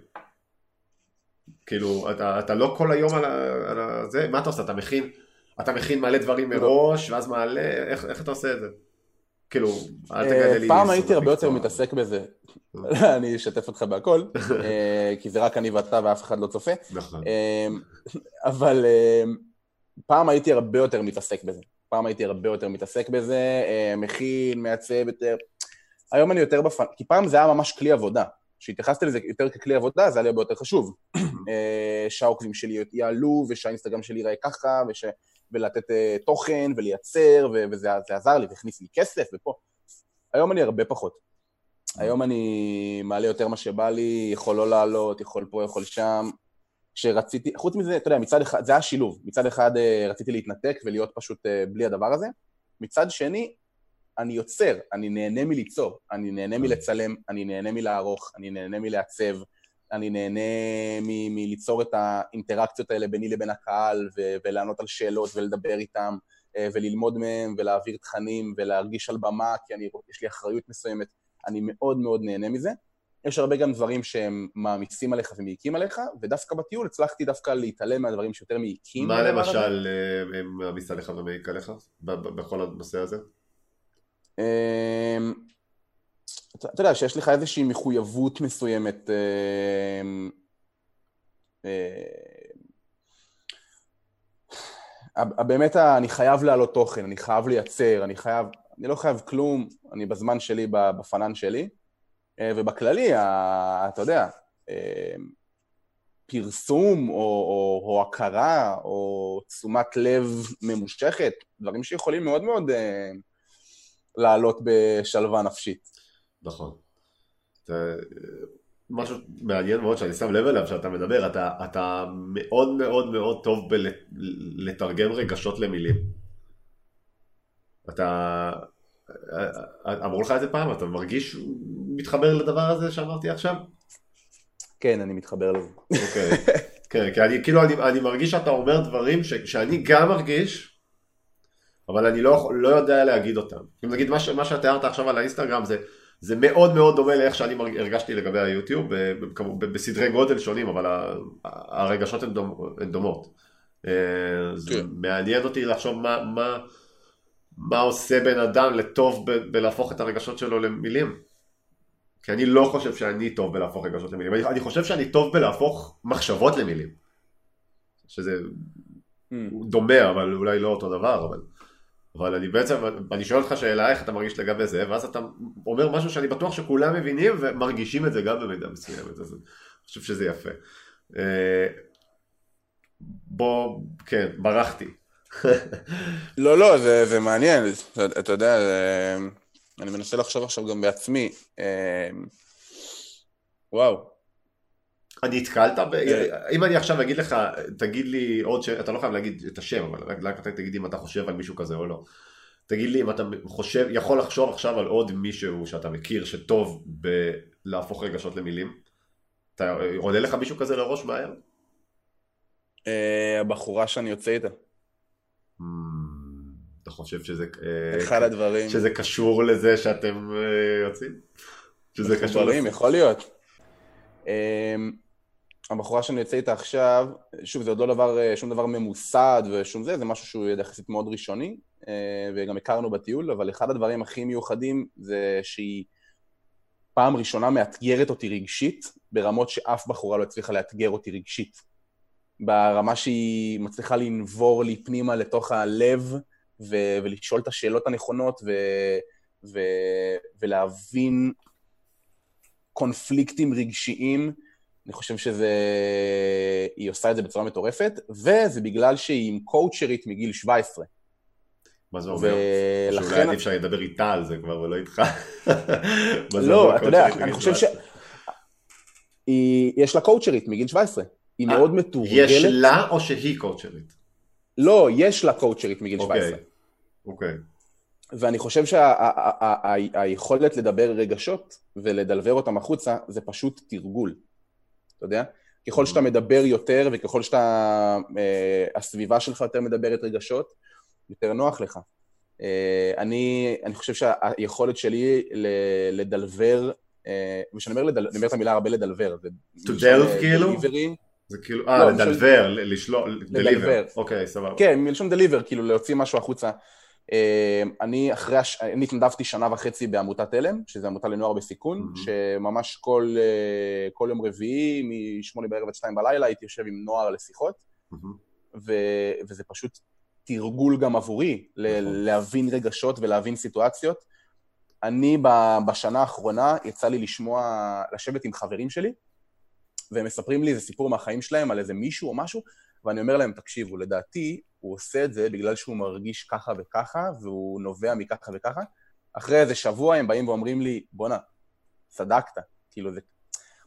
כאילו, אתה, אתה לא כל היום על, על זה, מה אתה עושה? אתה מכין, אתה מכין מלא דברים לא. מראש, ואז מעלה, איך, איך אתה עושה את זה? כאילו, אל תגלה לי... פעם הייתי הרבה יותר מתעסק בזה. אני אשתף אותך בהכל, אה, כי זה רק אני ואתה ואף אחד לא צופה. נכון. אה, אבל אה, פעם הייתי הרבה יותר מתעסק בזה. פעם הייתי הרבה יותר מתעסק בזה, מכין, מעצב יותר. היום אני יותר בפן... כי פעם זה היה ממש כלי עבודה. כשהתייחסתי לזה יותר ככלי עבודה, זה היה לי הרבה יותר חשוב. שהעוקבים שלי יעלו, ושהאינסטגרם שלי ייראה ככה, וש... ולתת uh, תוכן ולייצר, ו- וזה עזר לי והכניס לי כסף ופה. היום אני הרבה פחות. היום אני מעלה יותר מה שבא לי, יכול לא לעלות, יכול פה, יכול שם. כשרציתי, חוץ מזה, אתה יודע, מצד אחד, זה היה שילוב. מצד אחד uh, רציתי להתנתק ולהיות פשוט uh, בלי הדבר הזה. מצד שני, אני יוצר, אני נהנה מליצור, אני נהנה מלצלם, אני נהנה מלערוך, אני נהנה מלעצב. אני נהנה מ- מליצור את האינטראקציות האלה ביני לבין הקהל ו- ולענות על שאלות ולדבר איתם אה, וללמוד מהם ולהעביר תכנים ולהרגיש על במה כי אני, יש לי אחריות מסוימת, אני מאוד מאוד נהנה מזה. יש הרבה גם דברים שהם מעמיסים עליך ומעיקים עליך, ודווקא בטיול הצלחתי דווקא להתעלם מהדברים שיותר מעיקים. מה למשל אה, מעמיס עליך ומעיק עליך בכל הנושא הזה? אמ, אתה יודע, שיש לך איזושהי מחויבות מסוימת אה, אה, באמת אני חייב להעלות תוכן, אני חייב לייצר, אני חייב, אני לא חייב כלום, אני בזמן שלי, בפנן שלי, אה, ובכללי, אתה יודע, פרסום או, או, או הכרה או תשומת לב ממושכת, דברים שיכולים מאוד מאוד לעלות בשלווה נפשית. נכון. זה משהו מעניין מאוד שאני שם לב אליו שאתה מדבר, אתה, אתה מאוד מאוד מאוד טוב בלתרגם רגשות למילים. אתה... אמרו לך את זה פעם? אתה מרגיש מתחבר לדבר הזה שאמרתי עכשיו? כן, אני מתחבר לזה. אוקיי. כן, כי אני כאילו, אני, אני מרגיש שאתה אומר דברים ש, שאני גם מרגיש, אבל אני לא, לא יודע להגיד אותם. אם נגיד מה, מה שאתה תיארת עכשיו על האינסטגרם זה זה מאוד מאוד דומה לאיך שאני הרגשתי לגבי היוטיוב, בסדרי גודל שונים, אבל הרגשות הן דומות. אה, זה כן. מעניין אותי לחשוב מה, מה, מה עושה בן אדם לטוב ב, בלהפוך את הרגשות שלו למילים. כי אני לא חושב שאני טוב בלהפוך רגשות למילים, אני, אני חושב שאני טוב בלהפוך מחשבות למילים. שזה mm. דומה, אבל אולי לא אותו דבר, אבל... אבל אני בעצם, אני שואל אותך שאלה איך אתה מרגיש לגבי זה, ואז אתה אומר משהו שאני בטוח שכולם מבינים ומרגישים את זה גם במידה מסוימת, אז אני חושב שזה יפה. אה, בוא, כן, ברחתי. לא, לא, זה, זה מעניין, אתה, אתה יודע, זה, אני מנסה לחשוב עכשיו גם בעצמי. אה, וואו, אני נתקלת ב... אם אני עכשיו אגיד לך, תגיד לי עוד ש... אתה לא חייב להגיד את השם, אבל רק אתה תגיד אם אתה חושב על מישהו כזה או לא. תגיד לי אם אתה חושב, יכול לחשוב עכשיו על עוד מישהו שאתה מכיר שטוב בלהפוך רגשות למילים. אתה עולה לך מישהו כזה לראש מהר? אה, הבחורה שאני יוצא איתה. אתה חושב שזה... אה, אחד הדברים. שזה קשור לזה שאתם אה, יוצאים? שזה קשור... דברים, יכול להיות. הבחורה שאני יוצא איתה עכשיו, שוב, זה עוד לא דבר, אה, שום דבר ממוסד ושום זה, זה משהו שהוא יחסית מאוד ראשוני, אה, וגם הכרנו בטיול, אבל אחד הדברים הכי מיוחדים זה שהיא פעם ראשונה מאתגרת אותי רגשית, ברמות שאף בחורה לא הצליחה לאתגר אותי רגשית. ברמה שהיא מצליחה לנבור לי פנימה לתוך הלב ו- ולשאול את השאלות הנכונות ו- ו- ולהבין קונפליקטים רגשיים. אני חושב שזה... היא עושה את זה בצורה מטורפת, וזה בגלל שהיא עם קואוצ'רית מגיל 17. מה זה אומר? ולכן... שאולי עדיף שאני אדבר איתה על זה כבר ולא איתך. לא, אתה יודע, אני חושב ש... יש לה קואוצ'רית מגיל 17. היא אה, מאוד מתורגלת. יש לה או שהיא קואוצ'רית? לא, יש לה קואוצ'רית מגיל 17. אוקיי. אוקיי. ואני חושב שהיכולת לדבר רגשות ולדלבר אותם החוצה זה פשוט תרגול. אתה יודע? ככל שאתה מדבר יותר וככל שאתה... אה, הסביבה שלך יותר מדברת רגשות, יותר נוח לך. אה, אני, אני חושב שהיכולת שלי לדלבר, אה, וכשאני אומר, לדל, אני אומר את המילה הרבה לדלבר. To delve כאילו? זה כאילו, אה, לא, לדלבר, לשלוח, לדלבר. אוקיי, סבבה. כן, מלשון דליבר, כאילו להוציא משהו החוצה. אני אחרי, הש... אני התנדבתי שנה וחצי בעמותת תלם, שזו עמותה לנוער בסיכון, mm-hmm. שממש כל, כל יום רביעי, מ-8 בערב עד 2 בלילה, הייתי יושב עם נוער לשיחות, mm-hmm. ו... וזה פשוט תרגול גם עבורי, ל- נכון. להבין רגשות ולהבין סיטואציות. אני בשנה האחרונה, יצא לי לשמוע, לשבת עם חברים שלי, והם מספרים לי איזה סיפור מהחיים שלהם על איזה מישהו או משהו, ואני אומר להם, תקשיבו, לדעתי הוא עושה את זה בגלל שהוא מרגיש ככה וככה, והוא נובע מככה וככה. אחרי איזה שבוע הם באים ואומרים לי, בואנה, צדקת. כאילו, זה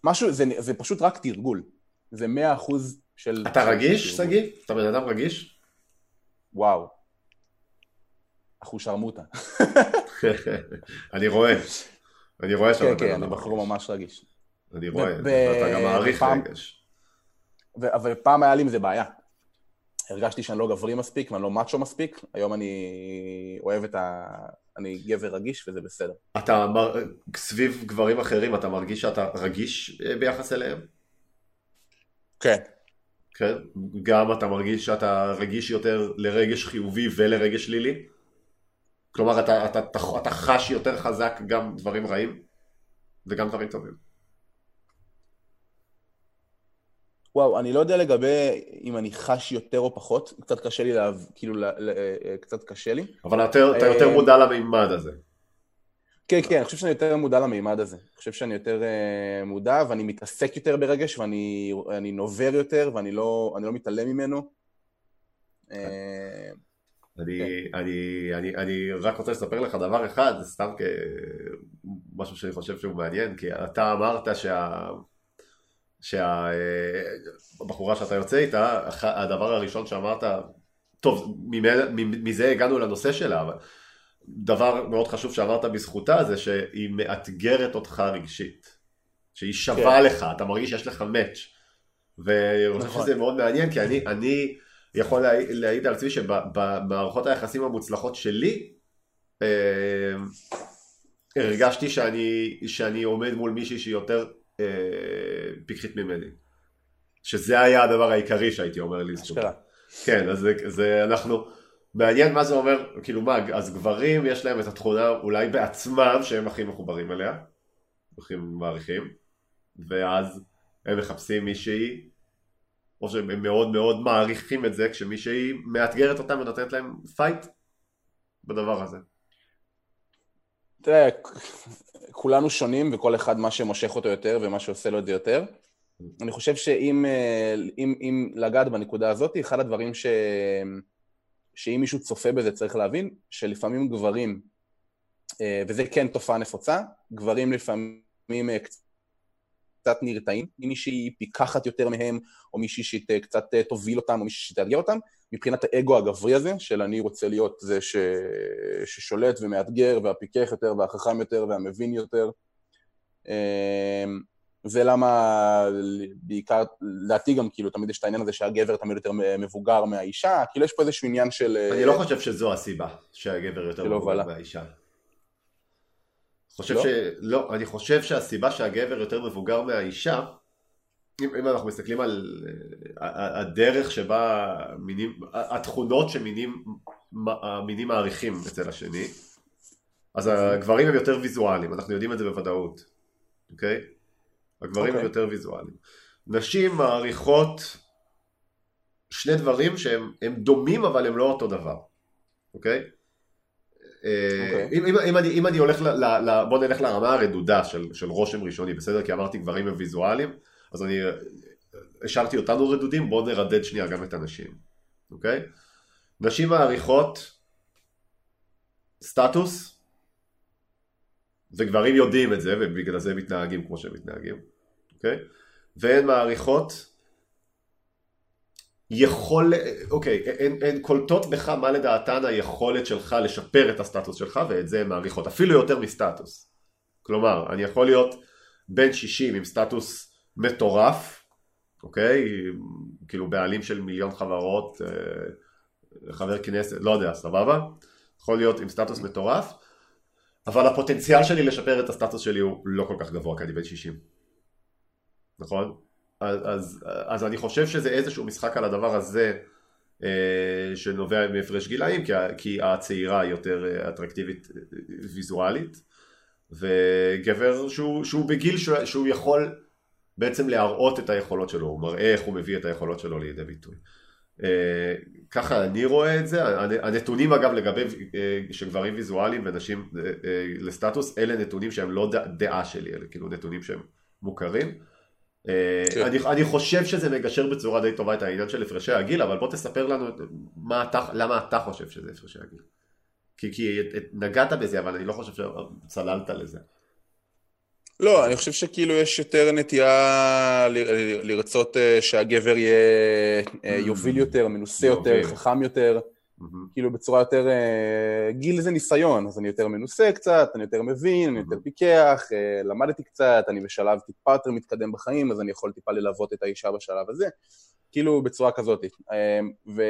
משהו, זה, זה פשוט רק תרגול. זה מאה אחוז של... אתה רגיש, שגיא? אתה בן אדם רגיש? וואו, אחושרמוטה. אני רואה, אני רואה שאתה... כן, כן, אני בחור ממש רגיש. אני רואה, ואתה גם מעריך רגש. אבל פעם היה לי עם זה בעיה. הרגשתי שאני לא גברי מספיק ואני לא מאצ'ו מספיק, היום אני אוהב את ה... אני גבר רגיש וזה בסדר. אתה סביב גברים אחרים, אתה מרגיש שאתה רגיש אה, ביחס אליהם? כן. כן? גם אתה מרגיש שאתה רגיש יותר לרגש חיובי ולרגש שלילי? כלומר, אתה, אתה, אתה, אתה חש יותר חזק גם דברים רעים וגם דברים טובים. וואו, אני לא יודע לגבי אם אני חש יותר או פחות, קצת קשה לי, לה, כאילו, לה, לה, אה, קצת קשה לי. אבל אתה, אתה יותר אה, מודע למימד הזה. כן, כן, אני חושב שאני יותר מודע למימד הזה. אני חושב שאני יותר uh, מודע, ואני מתעסק יותר ברגש, ואני נובר יותר, ואני לא, לא מתעלם ממנו. Uh, אני, כן. אני, אני, אני רק רוצה לספר לך דבר אחד, סתם כמשהו שאני חושב שהוא מעניין, כי אתה אמרת שה... שהבחורה שאתה יוצא איתה, הדבר הראשון שאמרת, טוב, מזה הגענו לנושא שלה, אבל דבר מאוד חשוב שאמרת בזכותה זה שהיא מאתגרת אותך רגשית. שהיא שווה כן. לך, אתה מרגיש שיש לך מאץ'. ואני חושב נכון. שזה מאוד מעניין כי אני, אני יכול להעיד, להעיד על עצמי שבמערכות היחסים המוצלחות שלי אה, הרגשתי שאני, שאני עומד מול מישהי שהיא יותר אה, פיקחית ממני. שזה היה הדבר העיקרי שהייתי אומר לזכות. כן, אז זה, זה אנחנו... מעניין מה זה אומר, כאילו מה, אז גברים יש להם את התכונה אולי בעצמם שהם הכי מחוברים אליה, הכי מעריכים, ואז הם מחפשים מישהי, או שהם מאוד מאוד מעריכים את זה כשמישהי מאתגרת אותם ונותנת להם פייט בדבר הזה. תראה, כולנו שונים וכל אחד מה שמושך אותו יותר ומה שעושה לו את זה יותר. אני חושב שאם אה, אם, אם לגעת בנקודה הזאת, אחד הדברים ש... שאם מישהו צופה בזה צריך להבין שלפעמים גברים, אה, וזה כן תופעה נפוצה, גברים לפעמים אה, קצת נרתעים ממישהי פיקחת יותר מהם, או מישהי שקצת אה, תוביל אותם, או מישהי שתאתגר אותם, מבחינת האגו הגברי הזה, של אני רוצה להיות זה ש... ששולט ומאתגר, והפיקח יותר, והחכם יותר, והמבין יותר. זה למה בעיקר, לדעתי גם כאילו תמיד יש את העניין הזה שהגבר תמיד יותר מבוגר מהאישה, כאילו יש פה איזשהו עניין של... אני לא חושב שזו הסיבה שהגבר יותר מבוגר מהאישה. חושב לא? ש... לא, אני חושב שהסיבה שהגבר יותר מבוגר מהאישה, אם, אם אנחנו מסתכלים על אה, הדרך שבה מינים, התכונות שמינים המינים מעריכים אצל השני, אז הגברים הם יותר ויזואליים, אנחנו יודעים את זה בוודאות. אוקיי? הגברים הם אוקיי. יותר ויזואליים. נשים מעריכות שני דברים שהם הם דומים אבל הם לא אותו דבר, אוקיי? אה, אוקיי. אם, אם, אני, הולך, ל, ל, בוא נלך לרמה הרדודה של, של רושם ראשוני, בסדר? כי אמרתי גברים הם ויזואליים, אז אני אה, השארתי אותנו רדודים, בואו נרדד שנייה גם את הנשים, אוקיי? נשים מעריכות סטטוס, וגברים יודעים את זה, ובגלל זה הם מתנהגים כמו שהם מתנהגים, אוקיי? והן מעריכות יכול, אוקיי, הן, הן קולטות בך מה לדעתן היכולת שלך לשפר את הסטטוס שלך, ואת זה הן מעריכות, אפילו יותר מסטטוס. כלומר, אני יכול להיות בן 60 עם סטטוס מטורף, אוקיי? כאילו בעלים של מיליון חברות, אה, חבר כנסת, לא יודע, סבבה? יכול להיות עם סטטוס מטורף, אבל הפוטנציאל שלי לשפר את הסטטוס שלי הוא לא כל כך גבוה, כי אני בן 60. נכון? אז, אז, אז אני חושב שזה איזשהו משחק על הדבר הזה אה, שנובע מהפרש גילאים, כי, כי הצעירה היא יותר אה, אטרקטיבית אה, ויזואלית, וגבר שהוא, שהוא בגיל שהוא, שהוא יכול בעצם להראות את היכולות שלו, הוא מראה איך הוא מביא את היכולות שלו לידי ביטוי. ככה אני רואה את זה, הנתונים אגב לגבי שגברים ויזואליים ונשים לסטטוס, אלה נתונים שהם לא דעה שלי, אלה כאילו נתונים שהם מוכרים. כן. אני, אני חושב שזה מגשר בצורה די טובה את העניין של הפרשי הגיל, אבל בוא תספר לנו מה אתה, למה אתה חושב שזה הפרשי הגיל. כי, כי נגעת בזה, אבל אני לא חושב שצללת לזה. לא, אני חושב שכאילו יש יותר נטייה לרצות אה, שהגבר יהיה, אה, mm. יוביל יותר, מנוסה יותר, חכם יותר, mm-hmm. כאילו בצורה יותר... אה, גיל זה ניסיון, אז אני יותר מנוסה קצת, אני יותר מבין, אני יותר mm-hmm. פיקח, למדתי קצת, אני בשלב טיפה יותר מתקדם בחיים, אז אני יכול טיפה ללוות את האישה בשלב הזה, כאילו בצורה כזאת. ו...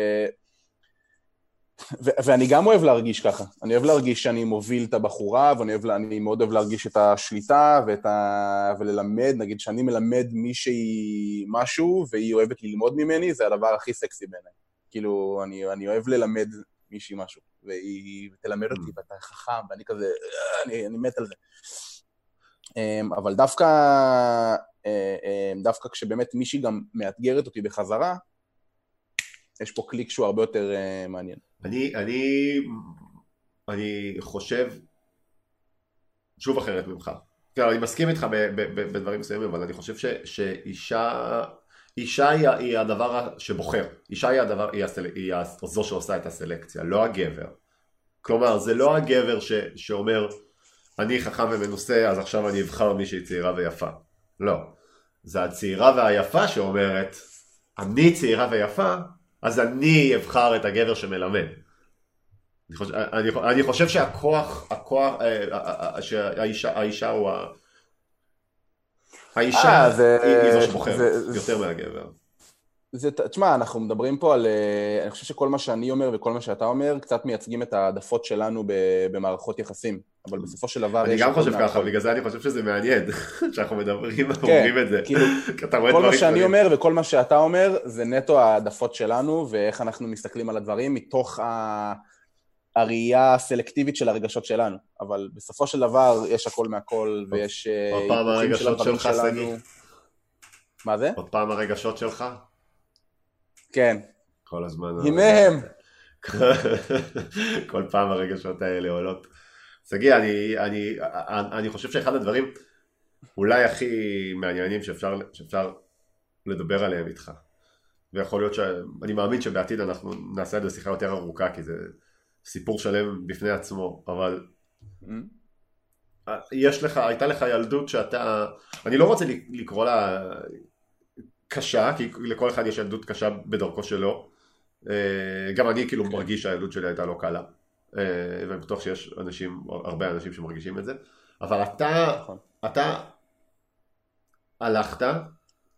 ו- ואני גם אוהב להרגיש ככה, אני אוהב להרגיש שאני מוביל את הבחורה, ואני אוהב, אני מאוד אוהב להרגיש את השליטה ואת ה... וללמד, נגיד שאני מלמד מישהי משהו והיא אוהבת ללמוד ממני, זה הדבר הכי סקסי בעיניי. כאילו, אני, אני אוהב ללמד מישהי משהו, והיא תלמד אותי mm. ואתה חכם, ואני כזה, אה, אני, אני מת על זה. אמ, אבל דווקא, אה, אמ, דווקא כשבאמת מישהי גם מאתגרת אותי בחזרה, יש פה קליק שהוא הרבה יותר uh, מעניין. אני, אני, אני חושב שוב אחרת ממך. כן, אני מסכים איתך בדברים מסוימים, אבל אני חושב ש, שאישה אישה היא, היא הדבר שבוחר, אישה היא, הדבר, היא, הסל, היא זו שעושה את הסלקציה, לא הגבר. כלומר, זה לא הגבר ש, שאומר, אני חכם ומנוסה, אז עכשיו אני אבחר מישהי צעירה ויפה. לא. זה הצעירה והיפה שאומרת, אני צעירה ויפה, אז אני אבחר את הגבר שמלמד. אני חושב, אני, אני חושב שהכוח, הכוח, אה, אה, אה, שהאישה, האישה הוא ה... האישה זה, היא, זו שבוחרת זה, יותר מהגבר. זה, תשמע, אנחנו מדברים פה על, אני חושב שכל מה שאני אומר וכל מה שאתה אומר, קצת מייצגים את העדפות שלנו במערכות יחסים, אבל בסופו של דבר... אני גם חושב ככה, בגלל זה אני חושב שזה מעניין, שאנחנו מדברים, כן, אומרים את זה. כאילו, כל מה שאני אומר וכל מה שאתה אומר, זה נטו העדפות שלנו, ואיך אנחנו מסתכלים על הדברים מתוך ה... הראייה הסלקטיבית של הרגשות שלנו, אבל בסופו של דבר יש הכל מהכל, ויש... עוד פעם הרגשות שלך, שגיא. מה זה? עוד פעם הרגשות שלך? כן. כל הזמן. הימיהם. כל פעם הרגשות האלה עולות. שגיא, אני, אני, אני חושב שאחד הדברים אולי הכי מעניינים שאפשר, שאפשר לדבר עליהם איתך, ויכול להיות שאני מאמין שבעתיד אנחנו נעשה את זה שיחה יותר ארוכה, כי זה סיפור שלם בפני עצמו, אבל mm-hmm. יש לך, הייתה לך ילדות שאתה, אני לא רוצה לקרוא לה קשה, כי לכל אחד יש ילדות קשה בדרכו שלו. אה, גם אני כאילו כן. מרגיש שהילדות שלי הייתה לא קלה. אה, ואני בטוח שיש אנשים, הרבה אנשים שמרגישים את זה. אבל אתה, נכון. אתה הלכת,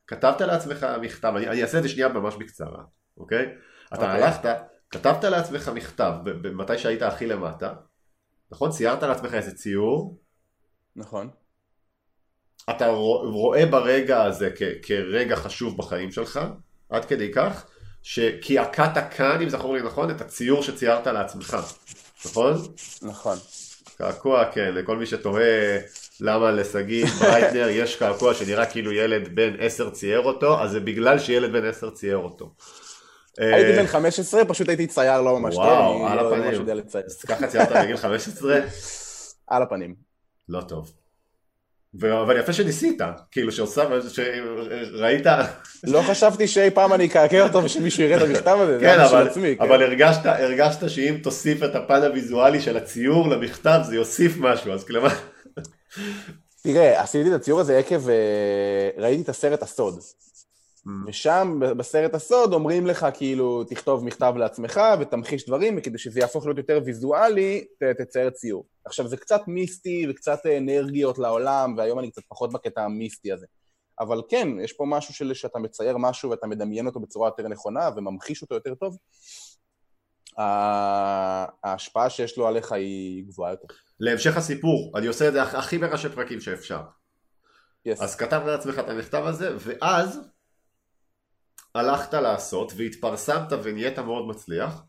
כתבת לעצמך מכתב, אני, אני אעשה את זה שנייה ממש בקצרה, אוקיי? אתה אוקיי. הלכת, כתבת לעצמך מכתב, מתי שהיית הכי למטה, נכון? ציירת לעצמך איזה ציור. נכון. אתה רואה ברגע הזה כ- כרגע חשוב בחיים שלך, עד כדי כך, שקעקעת כאן, אם זכור לי נכון, את הציור שציירת לעצמך, נכון? נכון. קעקוע, כן, לכל מי שתוהה, למה לשגיא ברייטנר יש קעקוע שנראה כאילו ילד בן 10 צייר אותו, אז זה בגלל שילד בן 10 צייר אותו. הייתי אה, בן 15, פשוט הייתי צייר לא ממש טוב, וואו, על לא הפנים. אז ככה ציירת בגיל 15? על הפנים. לא טוב. אבל יפה שניסית, כאילו שעושה, שראית, לא חשבתי שאי פעם אני אקעקע אותו ושמישהו יראה את המכתב הזה, זה כן, היה בשביל אבל, עצמי. כן. אבל הרגשת, הרגשת שאם תוסיף את הפן הוויזואלי של הציור למכתב זה יוסיף משהו, אז כלומר, תראה, עשיתי את הציור הזה עקב, אה, ראיתי את הסרט הסוד. ושם, ב- בסרט הסוד, אומרים לך, כאילו, תכתוב מכתב לעצמך ותמחיש דברים, וכדי שזה יהפוך להיות יותר ויזואלי, ת- תצייר ציור. עכשיו, זה קצת מיסטי וקצת אנרגיות לעולם, והיום אני קצת פחות בקטע המיסטי הזה. אבל כן, יש פה משהו של שאתה מצייר משהו ואתה מדמיין אותו בצורה יותר נכונה וממחיש אותו יותר טוב. ההשפעה שיש לו עליך היא גבוהה יותר. להמשך הסיפור, אני עושה את זה הכ- הכי בראשי פרקים שאפשר. Yes. אז כתבת לעצמך את המכתב הזה, ואז הלכת לעשות והתפרסמת ונהיית מאוד מצליח,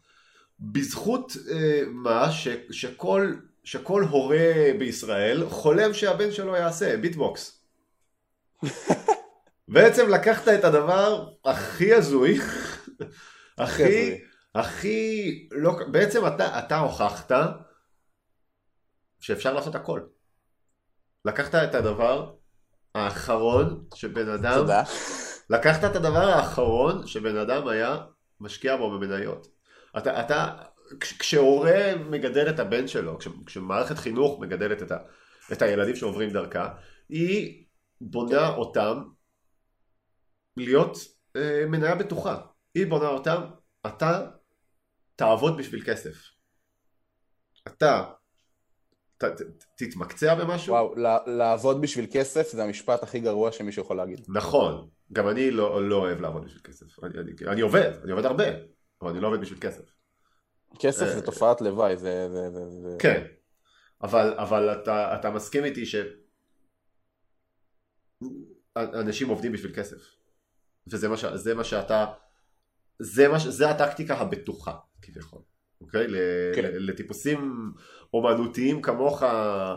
בזכות אה, מה ש, שכל, שכל הורה בישראל חולם שהבן שלו יעשה, ביטבוקס. בעצם לקחת את הדבר הכי הזוי, הכי. הכי, לא, בעצם אתה, אתה הוכחת שאפשר לעשות הכל. לקחת את הדבר האחרון שבן אדם, תודה. לקחת את הדבר האחרון שבן אדם היה משקיע בו במניות. אתה, אתה כש, כשהורה מגדל את הבן שלו, כש, כשמערכת חינוך מגדלת את, ה, את הילדים שעוברים דרכה, היא בונה אותם להיות אה, מניה בטוחה. היא בונה אותם, אתה תעבוד בשביל כסף. אתה ת, ת, תתמקצע במשהו, וואו, לעבוד בשביל כסף זה המשפט הכי גרוע שמישהו יכול להגיד. נכון, גם אני לא, לא אוהב לעבוד בשביל כסף. אני, אני, אני עובד, אני עובד הרבה, אבל אני לא עובד בשביל כסף. כסף אה, זה תופעת לוואי, זה... זה, זה, זה... כן, אבל, אבל אתה, אתה מסכים איתי שאנשים עובדים בשביל כסף. וזה מה, ש, זה מה שאתה, זה, מה, ש- זה הטקטיקה הבטוחה כביכול, אוקיי? כן. לטיפוסים אומנותיים כמוך, אה,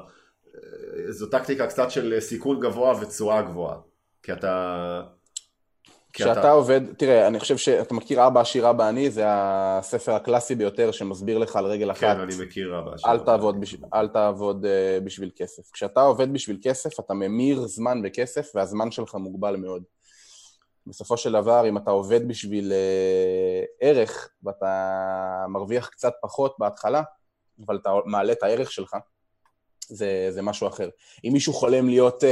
זו טקטיקה קצת של סיכון גבוה ותשואה גבוהה. כי אתה... כשאתה עובד, תראה, אני חושב שאתה מכיר אבא עשיר אבא עני, זה הספר הקלאסי ביותר שמסביר לך על רגל אחת. כן, אני מכיר רבה. אל תעבוד, אל תעבוד uh, בשביל כסף. כשאתה עובד בשביל כסף, אתה ממיר זמן בכסף, והזמן שלך מוגבל מאוד. בסופו של דבר, אם אתה עובד בשביל uh, ערך, ואתה מרוויח קצת פחות בהתחלה, אבל אתה מעלה את הערך שלך, זה, זה משהו אחר. אם מישהו חולם להיות אה,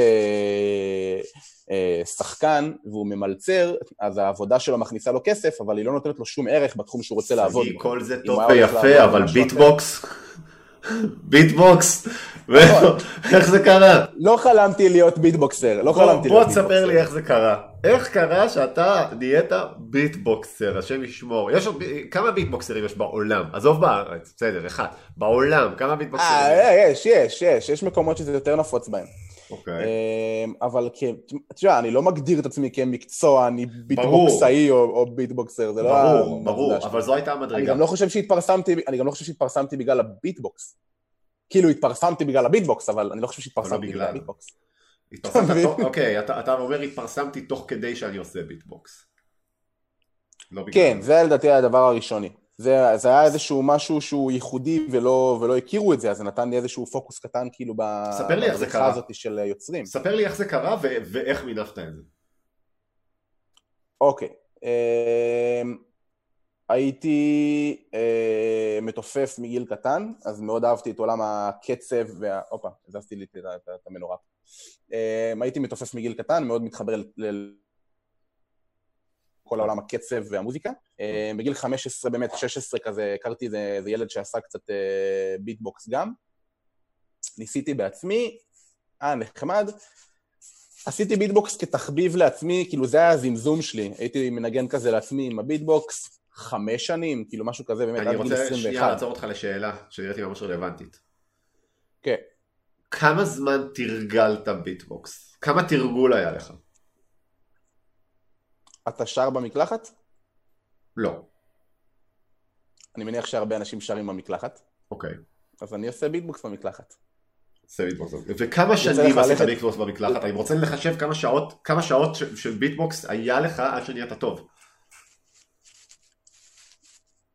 אה, שחקן והוא ממלצר, אז העבודה שלו מכניסה לו כסף, אבל היא לא נותנת לו שום ערך בתחום שהוא רוצה לעבוד. כל זה טוב ויפה, אבל ביטבוקס, ביטבוקס, נכון. איך זה קרה? לא חלמתי להיות ביטבוקסר, לא בוא- חלמתי בוא להיות תספר ביטבוקסר. לי איך זה קרה. איך קרה שאתה נהיית ביטבוקסר, השם ישמור. יש עוד, כמה ביטבוקסרים יש בעולם? עזוב בארץ, בסדר, אחד. בעולם, כמה ביטבוקסרים יש? אה, יש, יש, יש, יש מקומות שזה יותר נפוץ בהם. אוקיי. אמ, אבל כ... תשמע, אני לא מגדיר את עצמי כמקצוע, אני ביטבוקסאי או או ביטבוקסר, זה לא ברור, ברור. אבל זו הייתה אני המדרגה. גם לא חושב שהתפרסמתי, אני גם לא חושב שהתפרסמתי בגלל הביטבוקס. כאילו התפרסמתי בגלל הביטבוקס, אבל אני לא חושב שהתפרסמתי בגלל. בגלל הביטבוקס. אוקיי, אתה אומר התפרסמתי תוך כדי שאני עושה ביטבוקס. לא. כן, זה לדעתי הדבר הראשוני. זה, זה היה איזשהו משהו שהוא ייחודי ולא, ולא הכירו את זה, אז זה נתן לי איזשהו פוקוס קטן כאילו ב- ספר לי איך זה בבריכה קרה. הזאת של יוצרים. ספר לי איך זה קרה ו- ואיך מינפת את זה. אוקיי. אמ, הייתי אה, מתופף מגיל קטן, אז מאוד אהבתי את עולם הקצב וה... הופה, הזזתי לי את, המנורה. אמ, הייתי מתופף מגיל קטן, מאוד מתחבר ל... כל העולם הקצב והמוזיקה. אמ, בגיל 15, באמת, 16 כזה, הכרתי איזה, ילד שעשה קצת אה, ביטבוקס גם. ניסיתי בעצמי, אה, נחמד. עשיתי ביטבוקס כתחביב לעצמי, כאילו זה היה הזמזום שלי, הייתי מנגן כזה לעצמי עם הביטבוקס חמש שנים, כאילו משהו כזה באמת אני עד גיל רוצה שנייה 21. לעצור אותך לשאלה שנראית לי ממש רלוונטית. כן. כמה זמן תרגלת ביטבוקס? כמה תרגול היה לך? אתה שר במקלחת? לא. אני מניח שהרבה אנשים שרים במקלחת, אוקיי. אז אני עושה ביטבוקס במקלחת. עושה ביטבוקס. וכמה שנים עשית ביטבוקס במקלחת? אני רוצה לחשב כמה שעות, כמה שעות של ביטבוקס היה לך עד שנהיית טוב.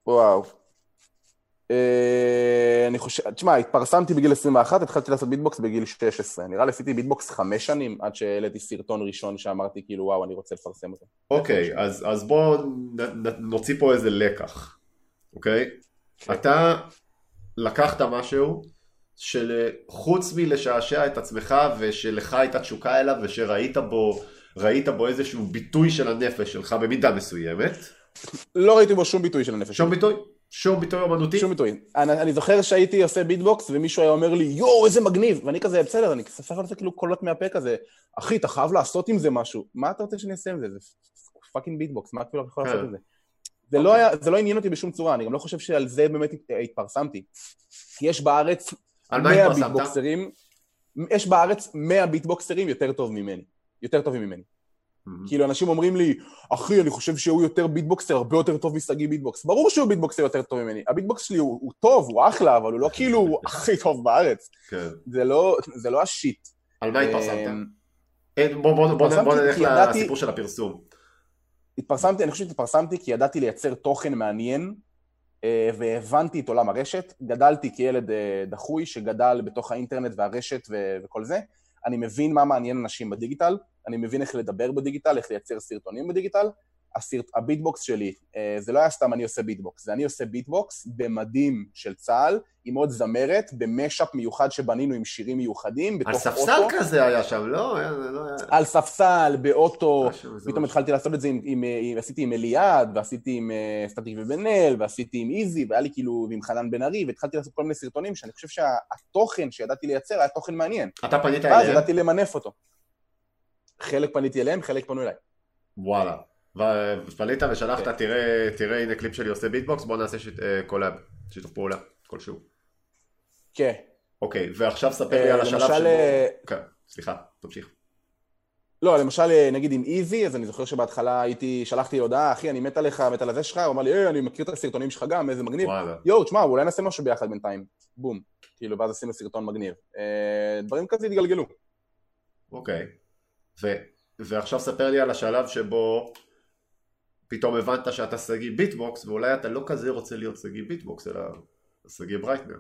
וואו. אה, אני חושב, תשמע, התפרסמתי בגיל 21, התחלתי לעשות ביטבוקס בגיל 16. נראה לי עשיתי ביטבוקס חמש שנים, עד שהעליתי סרטון ראשון שאמרתי כאילו, וואו, אני רוצה לפרסם אותו. אוקיי, אז, אז בואו נוציא פה איזה לקח, אוקיי? כן. אתה לקחת משהו שחוץ מלשעשע את עצמך ושלך הייתה תשוקה אליו ושראית בו, ראית בו איזשהו ביטוי של הנפש שלך במידה מסוימת. לא ראיתי בו שום ביטוי של הנפש. שום ביטוי? שום ביטוי אמנותי? שום ביטוי. אני, אני זוכר שהייתי עושה ביטבוקס ומישהו היה אומר לי, יואו, איזה מגניב! ואני כזה, בסדר, אני ספר על זה כאילו קולות מהפה כזה, אחי, אתה חייב לעשות עם זה משהו. מה אתה רוצה שאני אעשה עם זה? זה fucking ביטבוקס, מה אתה יכול לעשות כן. עם זה? זה לא, היה, זה לא עניין אותי בשום צורה, אני גם לא חושב שעל זה באמת התפרסמתי. כי יש בארץ 100 ביטבוקסרים, יש בארץ 100 ביטבוקסרים יותר טוב ממני, יותר טובים ממני. Mm-hmm. כאילו אנשים אומרים לי, אחי, אני חושב שהוא יותר ביטבוקסר, הרבה יותר טוב משגיא ביטבוקס. ברור שהוא ביטבוקסר יותר טוב ממני. הביטבוקס שלי הוא, הוא טוב, הוא אחלה, אבל הוא לא כאילו הכי טוב בארץ. כן. זה לא, זה לא ה shit. על מה התפרסמת? אמ, בוא, בוא, בוא, בוא נלך לסיפור של הפרסום. התפרסמתי, אני חושב שהתפרסמתי כי ידעתי לייצר תוכן מעניין אה, והבנתי את עולם הרשת. גדלתי כילד אה, דחוי שגדל בתוך האינטרנט והרשת וכל זה. אני מבין מה מעניין אנשים בדיגיטל, אני מבין איך לדבר בדיגיטל, איך לייצר סרטונים בדיגיטל. הסרט, הביטבוקס שלי, אה, זה לא היה סתם אני עושה ביטבוקס, זה אני עושה ביטבוקס במדים של צה"ל, עם עוד זמרת, ב mashup מיוחד שבנינו עם שירים מיוחדים, בתוך אוטו. על ספסל כזה היה שם, לא? לא היה... על ספסל, באוטו, פתאום התחלתי לעשות את זה, עם, עם, עם, עשיתי עם אליעד, ועשיתי עם uh, סטטיק ובן אל, ועשיתי עם איזי, והיה לי כאילו, עם חנן בן ארי, והתחלתי לעשות כל מיני סרטונים, שאני חושב שהתוכן שידעתי לייצר היה תוכן מעניין. אתה פנית אליהם? ואז ידעתי למנף אותו. חלק פניתי אליהם, חלק פנו אליי. וואלה. ופנית ושלחת, כן. תראה, תראה הנה קליפ שלי עושה ביטבוקס, בוא נעשה אה, collab, שיתוף פעולה, כלשהו. כן. אוקיי, ועכשיו ספר לי על השלב שבו... אה, כן, סליחה, תמשיך. לא, למשל, אה, נגיד עם איזי, אז אני זוכר שבהתחלה הייתי, שלחתי הודעה, אחי, אני מת עליך, מת על הזה שלך, הוא אמר לי, היי, אני מכיר את הסרטונים שלך גם, איזה מגניב. וואלה. יואו, תשמע, אולי נעשה משהו ביחד בינתיים. בום. כאילו, ואז עשינו סרטון מגניב. דברים כזה התגלגלו. אוקיי. ו- ועכשיו ספר לי על השלב שבו פתאום הבנת שאתה שגיא ביטבוקס, ואולי אתה לא כזה רוצה להיות שגיא ביטבוקס, אלא שגיא ברייטנר.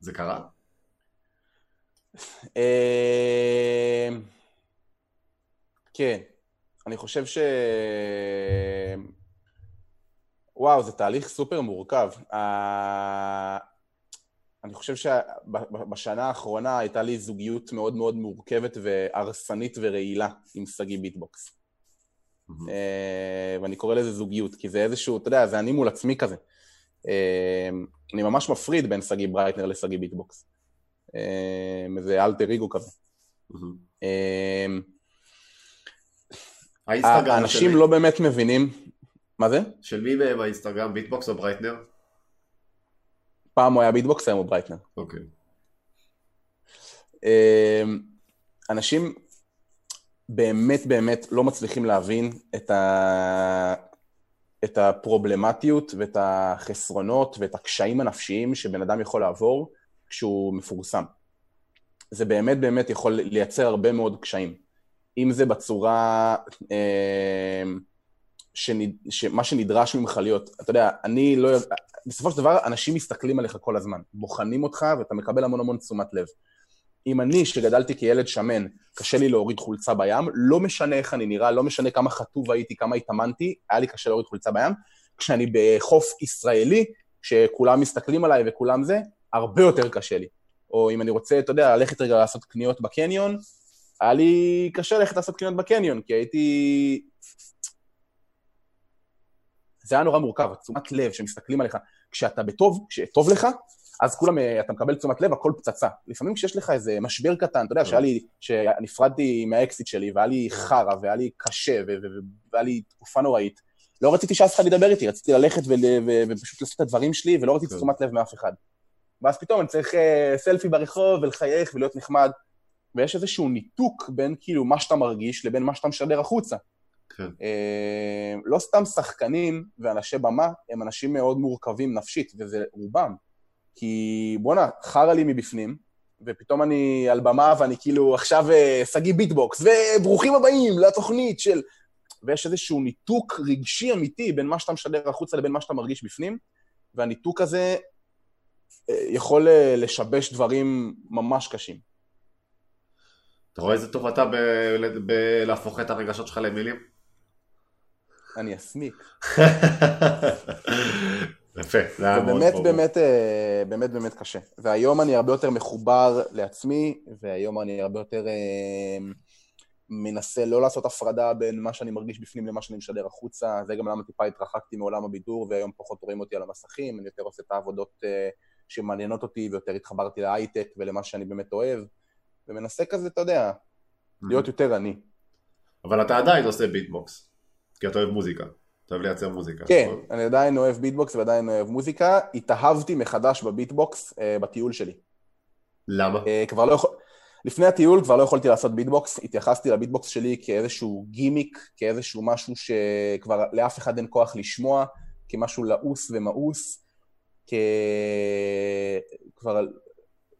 זה קרה? אה, כן. אני חושב ש... וואו, זה תהליך סופר מורכב. אני חושב שבשנה האחרונה הייתה לי זוגיות מאוד מאוד מורכבת והרסנית ורעילה עם שגיא ביטבוקס. אה, ואני קורא לזה זוגיות, כי זה איזשהו, אתה יודע, זה אני מול עצמי כזה. אה, אני ממש מפריד בין שגיא ברייטנר לשגיא ביטבוקס. אה, איזה אלטר איגו כזה. האנשים לא באמת מבינים, מה זה? של מי מהם האינסטגרם, ביטבוקס או ברייטנר? פעם הוא היה ביטבוקס, היום הוא ברייטנר. אוקיי. אנשים באמת באמת לא מצליחים להבין את, ה... את הפרובלמטיות ואת החסרונות ואת הקשיים הנפשיים שבן אדם יכול לעבור כשהוא מפורסם. זה באמת באמת יכול לייצר הרבה מאוד קשיים. אם זה בצורה, אה, שנד... שמה שנדרש ממך להיות, אתה יודע, אני לא... בסופו של דבר אנשים מסתכלים עליך כל הזמן, בוחנים אותך ואתה מקבל המון המון תשומת לב. אם אני, שגדלתי כילד שמן, קשה לי להוריד חולצה בים, לא משנה איך אני נראה, לא משנה כמה חטוב הייתי, כמה התאמנתי, היה לי קשה להוריד חולצה בים. כשאני בחוף ישראלי, שכולם מסתכלים עליי וכולם זה, הרבה יותר קשה לי. או אם אני רוצה, אתה יודע, ללכת רגע לעשות קניות בקניון, היה לי קשה ללכת לעשות קניות בקניון, כי הייתי... זה היה נורא מורכב, תשומת לב שמסתכלים עליך. כשאתה בטוב, כשטוב לך, אז כולם, אה, אתה מקבל תשומת לב, הכל פצצה. לפעמים כשיש לך איזה משבר קטן, אתה יודע, שהיה לי, שנפרדתי מהאקסיט שלי, והיה לי חרא, והיה לי קשה, והיה לי תקופה נוראית, לא רציתי שאף אחד ידבר איתי, רציתי ללכת ופשוט לעשות את הדברים שלי, ולא רציתי כן. תשומת לב מאף אחד. ואז פתאום אני צריך אה, סלפי ברחוב, ולחייך, ולהיות נחמד. ויש איזשהו ניתוק בין כאילו מה שאתה מרגיש לבין מה שאתה משדר החוצה. כן. אה, לא סתם שחקנים ואנשי במה הם אנשים מאוד מורכבים נפשית, וזה רובם. כי בואנה, חרא לי מבפנים, ופתאום אני על במה ואני כאילו עכשיו אה, שגיא ביטבוקס, וברוכים הבאים לתוכנית של... ויש איזשהו ניתוק רגשי אמיתי בין מה שאתה משדר החוצה לבין מה שאתה מרגיש בפנים, והניתוק הזה אה, יכול אה, לשבש דברים ממש קשים. אתה רואה איזה טוב אתה בלהפוך את הרגשות שלך למילים? אני אסמיק. יפה, זה היה מאוד באמת, באמת, אה, באמת באמת קשה. והיום אני הרבה יותר מחובר לעצמי, והיום אני הרבה יותר אה, מנסה לא לעשות הפרדה בין מה שאני מרגיש בפנים למה שאני משדר החוצה. זה גם למה טיפה התרחקתי מעולם הבידור, והיום פחות רואים אותי על המסכים, אני יותר עושה את העבודות אה, שמעניינות אותי, ויותר התחברתי להייטק ולמה שאני באמת אוהב, ומנסה כזה, אתה יודע, להיות יותר אני. אבל אתה עדיין עושה ביטבוקס, כי אתה אוהב מוזיקה. אתה אוהב לייצר מוזיקה. כן, נכון? אני עדיין אוהב ביטבוקס ועדיין אוהב מוזיקה. התאהבתי מחדש בביטבוקס אה, בטיול שלי. למה? אה, כבר לא יכול... לפני הטיול כבר לא יכולתי לעשות ביטבוקס, התייחסתי לביטבוקס שלי כאיזשהו גימיק, כאיזשהו משהו שכבר לאף אחד אין כוח לשמוע, כמשהו לעוס ומאוס, כ... כבר,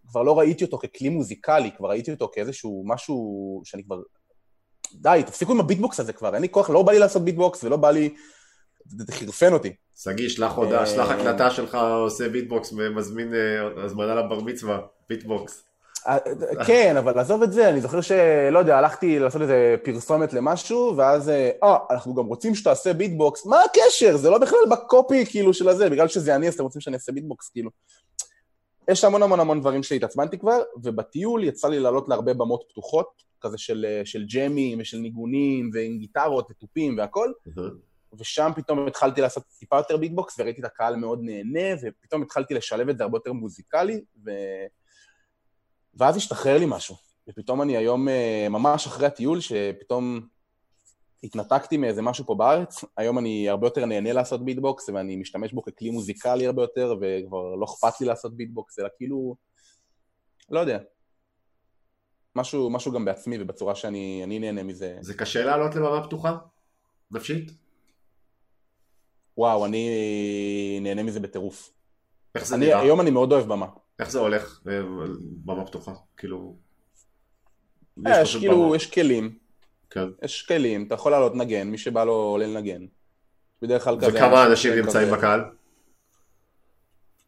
כבר לא ראיתי אותו ככלי מוזיקלי, כבר ראיתי אותו כאיזשהו משהו שאני כבר... די, תפסיקו עם הביטבוקס הזה כבר, אין לי כוח, לא בא לי לעשות ביטבוקס ולא בא לי זה חירפן אותי. שגיא, שלח הודעה, שלח הקלטה שלך עושה ביטבוקס ומזמין אה, הזמנה לבר מצווה, ביטבוקס. אה, כן, אבל עזוב את זה, אני זוכר שלא יודע, הלכתי לעשות איזה פרסומת למשהו, ואז, אה, אנחנו גם רוצים שתעשה ביטבוקס, מה הקשר? זה לא בכלל בקופי כאילו של הזה, בגלל שזה אני, אז אתם רוצים שאני אעשה ביטבוקס, כאילו. יש המון המון המון דברים שהתעצבנתי כבר, ובטיול יצא לי לעלות להרבה במות פתוחות, כזה של, של ג'מים ושל ניגונים ועם גיטרות ותופים והכל, ושם פתאום התחלתי לעשות טיפה יותר ביטבוקס, וראיתי את הקהל מאוד נהנה, ופתאום התחלתי לשלב את זה הרבה יותר מוזיקלי, ו... ואז השתחרר לי משהו. ופתאום אני היום, אה, ממש אחרי הטיול, שפתאום התנתקתי מאיזה משהו פה בארץ, היום אני הרבה יותר נהנה לעשות ביטבוקס, ואני משתמש בו ככלי מוזיקלי הרבה יותר, וכבר לא אכפת לי לעשות ביטבוקס, אלא כאילו, לא יודע. משהו, משהו גם בעצמי ובצורה שאני נהנה מזה. זה קשה לעלות לבמה פתוחה? נפשית? וואו, אני נהנה מזה בטירוף. איך זה אני, נראה? היום אני מאוד אוהב במה. איך זה הולך אה, במה פתוחה? כאילו... אה, יש, יש כאילו, במה. יש כלים. כן. יש כלים, אתה יכול לעלות נגן, מי שבא לו עולה לנגן. בדרך כלל כזה... וכמה אנשים נמצאים. בקהל?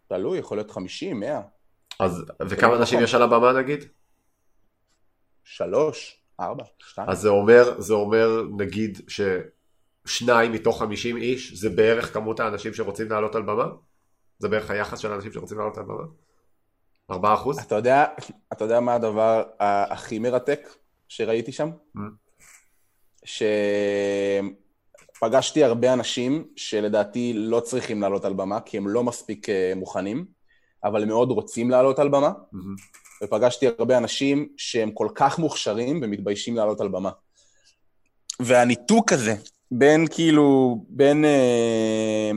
תלוי, יכול להיות 50, 100. אז, וכמה אנשים יש על הבמה נגיד? שלוש, ארבע, שתיים. אז זה אומר, זה אומר נגיד ש... שניים מתוך חמישים איש, זה בערך כמות האנשים שרוצים לעלות על במה? זה בערך היחס של האנשים שרוצים לעלות על במה? ארבעה אחוז? אתה יודע, אתה יודע מה הדבר הכי מרתק שראיתי שם? Mm. שפגשתי הרבה אנשים שלדעתי לא צריכים לעלות על במה, כי הם לא מספיק אה, מוכנים, אבל מאוד רוצים לעלות על במה, mm-hmm. ופגשתי הרבה אנשים שהם כל כך מוכשרים ומתביישים לעלות על במה. והניתוק הזה בין כאילו, בין, אה,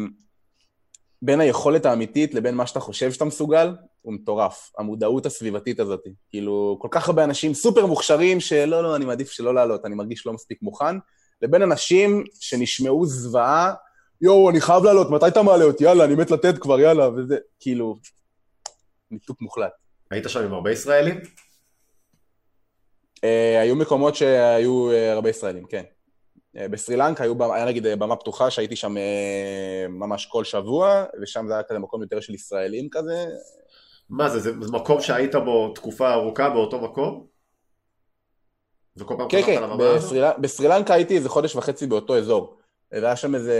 בין היכולת האמיתית לבין מה שאתה חושב שאתה מסוגל, הוא מטורף. המודעות הסביבתית הזאת. כאילו, כל כך הרבה אנשים סופר מוכשרים שלא, לא, אני מעדיף שלא לעלות, אני מרגיש לא מספיק מוכן, לבין אנשים שנשמעו זוועה, יואו, אני חייב לעלות, מתי אתה מעלה אותי? יאללה, אני מת לתת כבר, יאללה, וזה, כאילו, ניתוק מוחלט. היית שם עם הרבה ישראלים? Uh, היו מקומות שהיו uh, הרבה ישראלים, כן. אה, בסרי לנקה היו, היה נגיד אה, במה פתוחה שהייתי שם אה, ממש כל שבוע, ושם זה היה כזה מקום יותר של ישראלים כזה. מה זה, זה מקום שהיית בו תקופה ארוכה באותו מקום? וכל פעם כן, כן, בסרי לנקה הייתי איזה חודש וחצי באותו אזור. והיה שם איזה...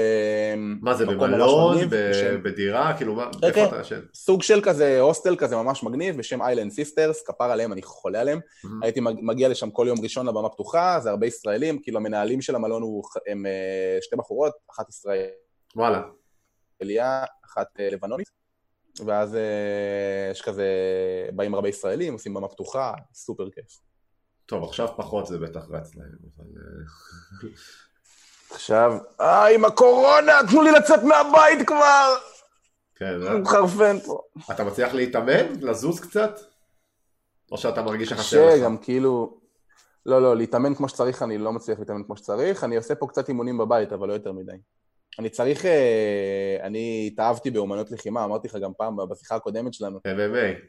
מה זה, במלון? בדירה? כאילו, מה, איפה כן. אתה ישן? סוג של כזה, הוסטל כזה ממש מגניב, בשם Island Sisters, כפרה עליהם, אני חולה עליהם. הייתי מגיע לשם כל יום ראשון לבמה פתוחה, זה הרבה ישראלים, כאילו המנהלים של המלון הם אה, שתי בחורות, אחת ישראליה. וואלה. אליה, אחת אה, לבנונית. ואז אה, יש כזה, באים הרבה ישראלים, עושים במה פתוחה, סופר כיף. טוב, עכשיו פחות זה בטח רץ להם, אבל... עכשיו, אה, עם הקורונה, תנו לי לצאת מהבית כבר! כן, אה? הוא מחרפן פה. אתה מצליח להתאמן? לזוז קצת? או שאתה מרגיש שחסר לך? קשה, גם כאילו... לא, לא, להתאמן כמו שצריך, אני לא מצליח להתאמן כמו שצריך. אני עושה פה קצת אימונים בבית, אבל לא יותר מדי. אני צריך... אה, אני התאהבתי באומנות לחימה, אמרתי לך גם פעם בשיחה הקודמת שלנו. MMA.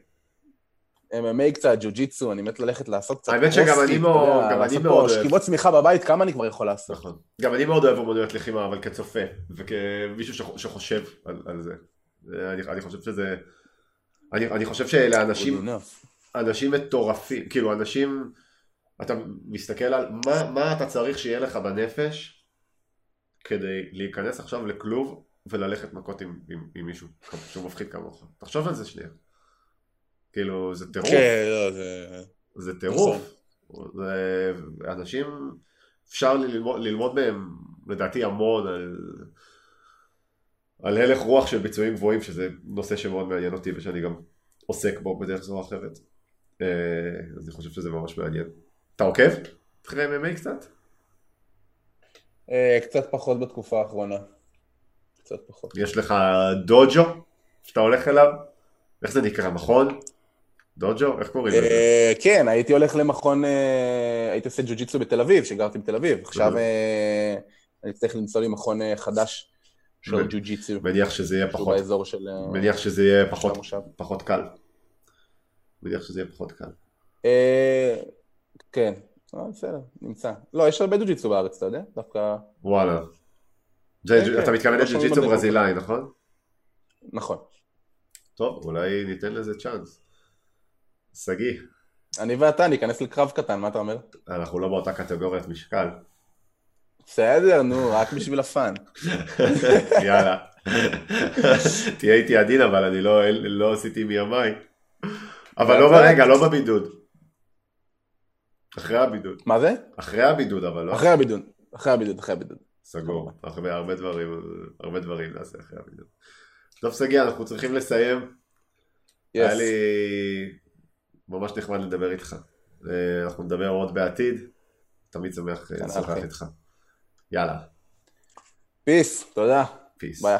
MMA קצת, ג'ו-ג'יצו, אני מת ללכת לעשות קצת האמת שגם אני מאוד- גם אני אוהב. שכיבות צמיחה בבית, כמה אני כבר יכול לעשות? נכון. גם אני מאוד אוהב אומנויות לחימה, אבל כצופה, וכמישהו שח- שחושב על, זה. אני, חושב שזה... אני, חושב שאלה אנשים. אנשים מטורפים, כאילו אנשים, אתה מסתכל על מה, מה אתה צריך שיהיה לך בנפש כדי להיכנס עכשיו לכלוב וללכת מכות עם, עם, עם מישהו שהוא מפחיד כמוך. תחשוב על זה שנייה. כאילו, זה טירוף. כן, לא, זה... זה טירוף. זה... אנשים, אפשר ללמוד, ללמוד מהם לדעתי המון על, על הלך רוח של ביצועים גבוהים, שזה נושא שמאוד מעניין אותי ושאני גם עוסק בו בדרך זו או אחרת. אה, אז אני חושב שזה ממש מעניין. אתה עוקב? אחרי MMA קצת? אה, קצת פחות בתקופה האחרונה. קצת פחות. יש לך דוג'ו שאתה הולך אליו? איך זה נקרא? מכון? דוג'ו? איך קוראים לזה? אה, כן, הייתי הולך למכון, אה, הייתי עושה ג'ו-ג'יצו בתל אביב, שגרתי בתל אביב. עכשיו. אה, אני צריך למצוא לי מכון חדש של ג'ו-ג'יצו. מניח שזה יהיה פחות, באזור של... מניח שזה יהיה פחות, קל. מניח שזה יהיה פחות קל. כן, בסדר, נמצא. לא, יש הרבה ג'ו-ג'יצו בארץ, אתה יודע? דווקא... וואלה. זה, כן, אתה כן, מתכוון לא לג'ו-ג'יצו. ברזילאי, נכון? נכון. טוב, אולי ניתן לזה צ'אנס. שגיא, אני ואתה ניכנס לקרב קטן, מה אתה אומר? אנחנו לא באותה קטגוריית משקל. בסדר, נו, רק בשביל הפאן. יאללה. תהיה איתי עדין, אבל אני לא, לא עשיתי מימיי. אבל לא? ברגע, לא בבידוד. אחרי הבידוד. מה זה? אחרי הבידוד, אבל לא. אחרי הבידוד. אחרי הבידוד, אחרי הבידוד. סגור. הרבה, דברים, הרבה דברים נעשה אחרי הבידוד. טוב, שגיא, אנחנו צריכים לסיים. היה. לי ממש נחמד לדבר איתך. אה, אנחנו נדבר עוד בעתיד. תמיד שמח אה, כן, לשוחח. איתך. יאללה, peace, תודה. peace. ביי.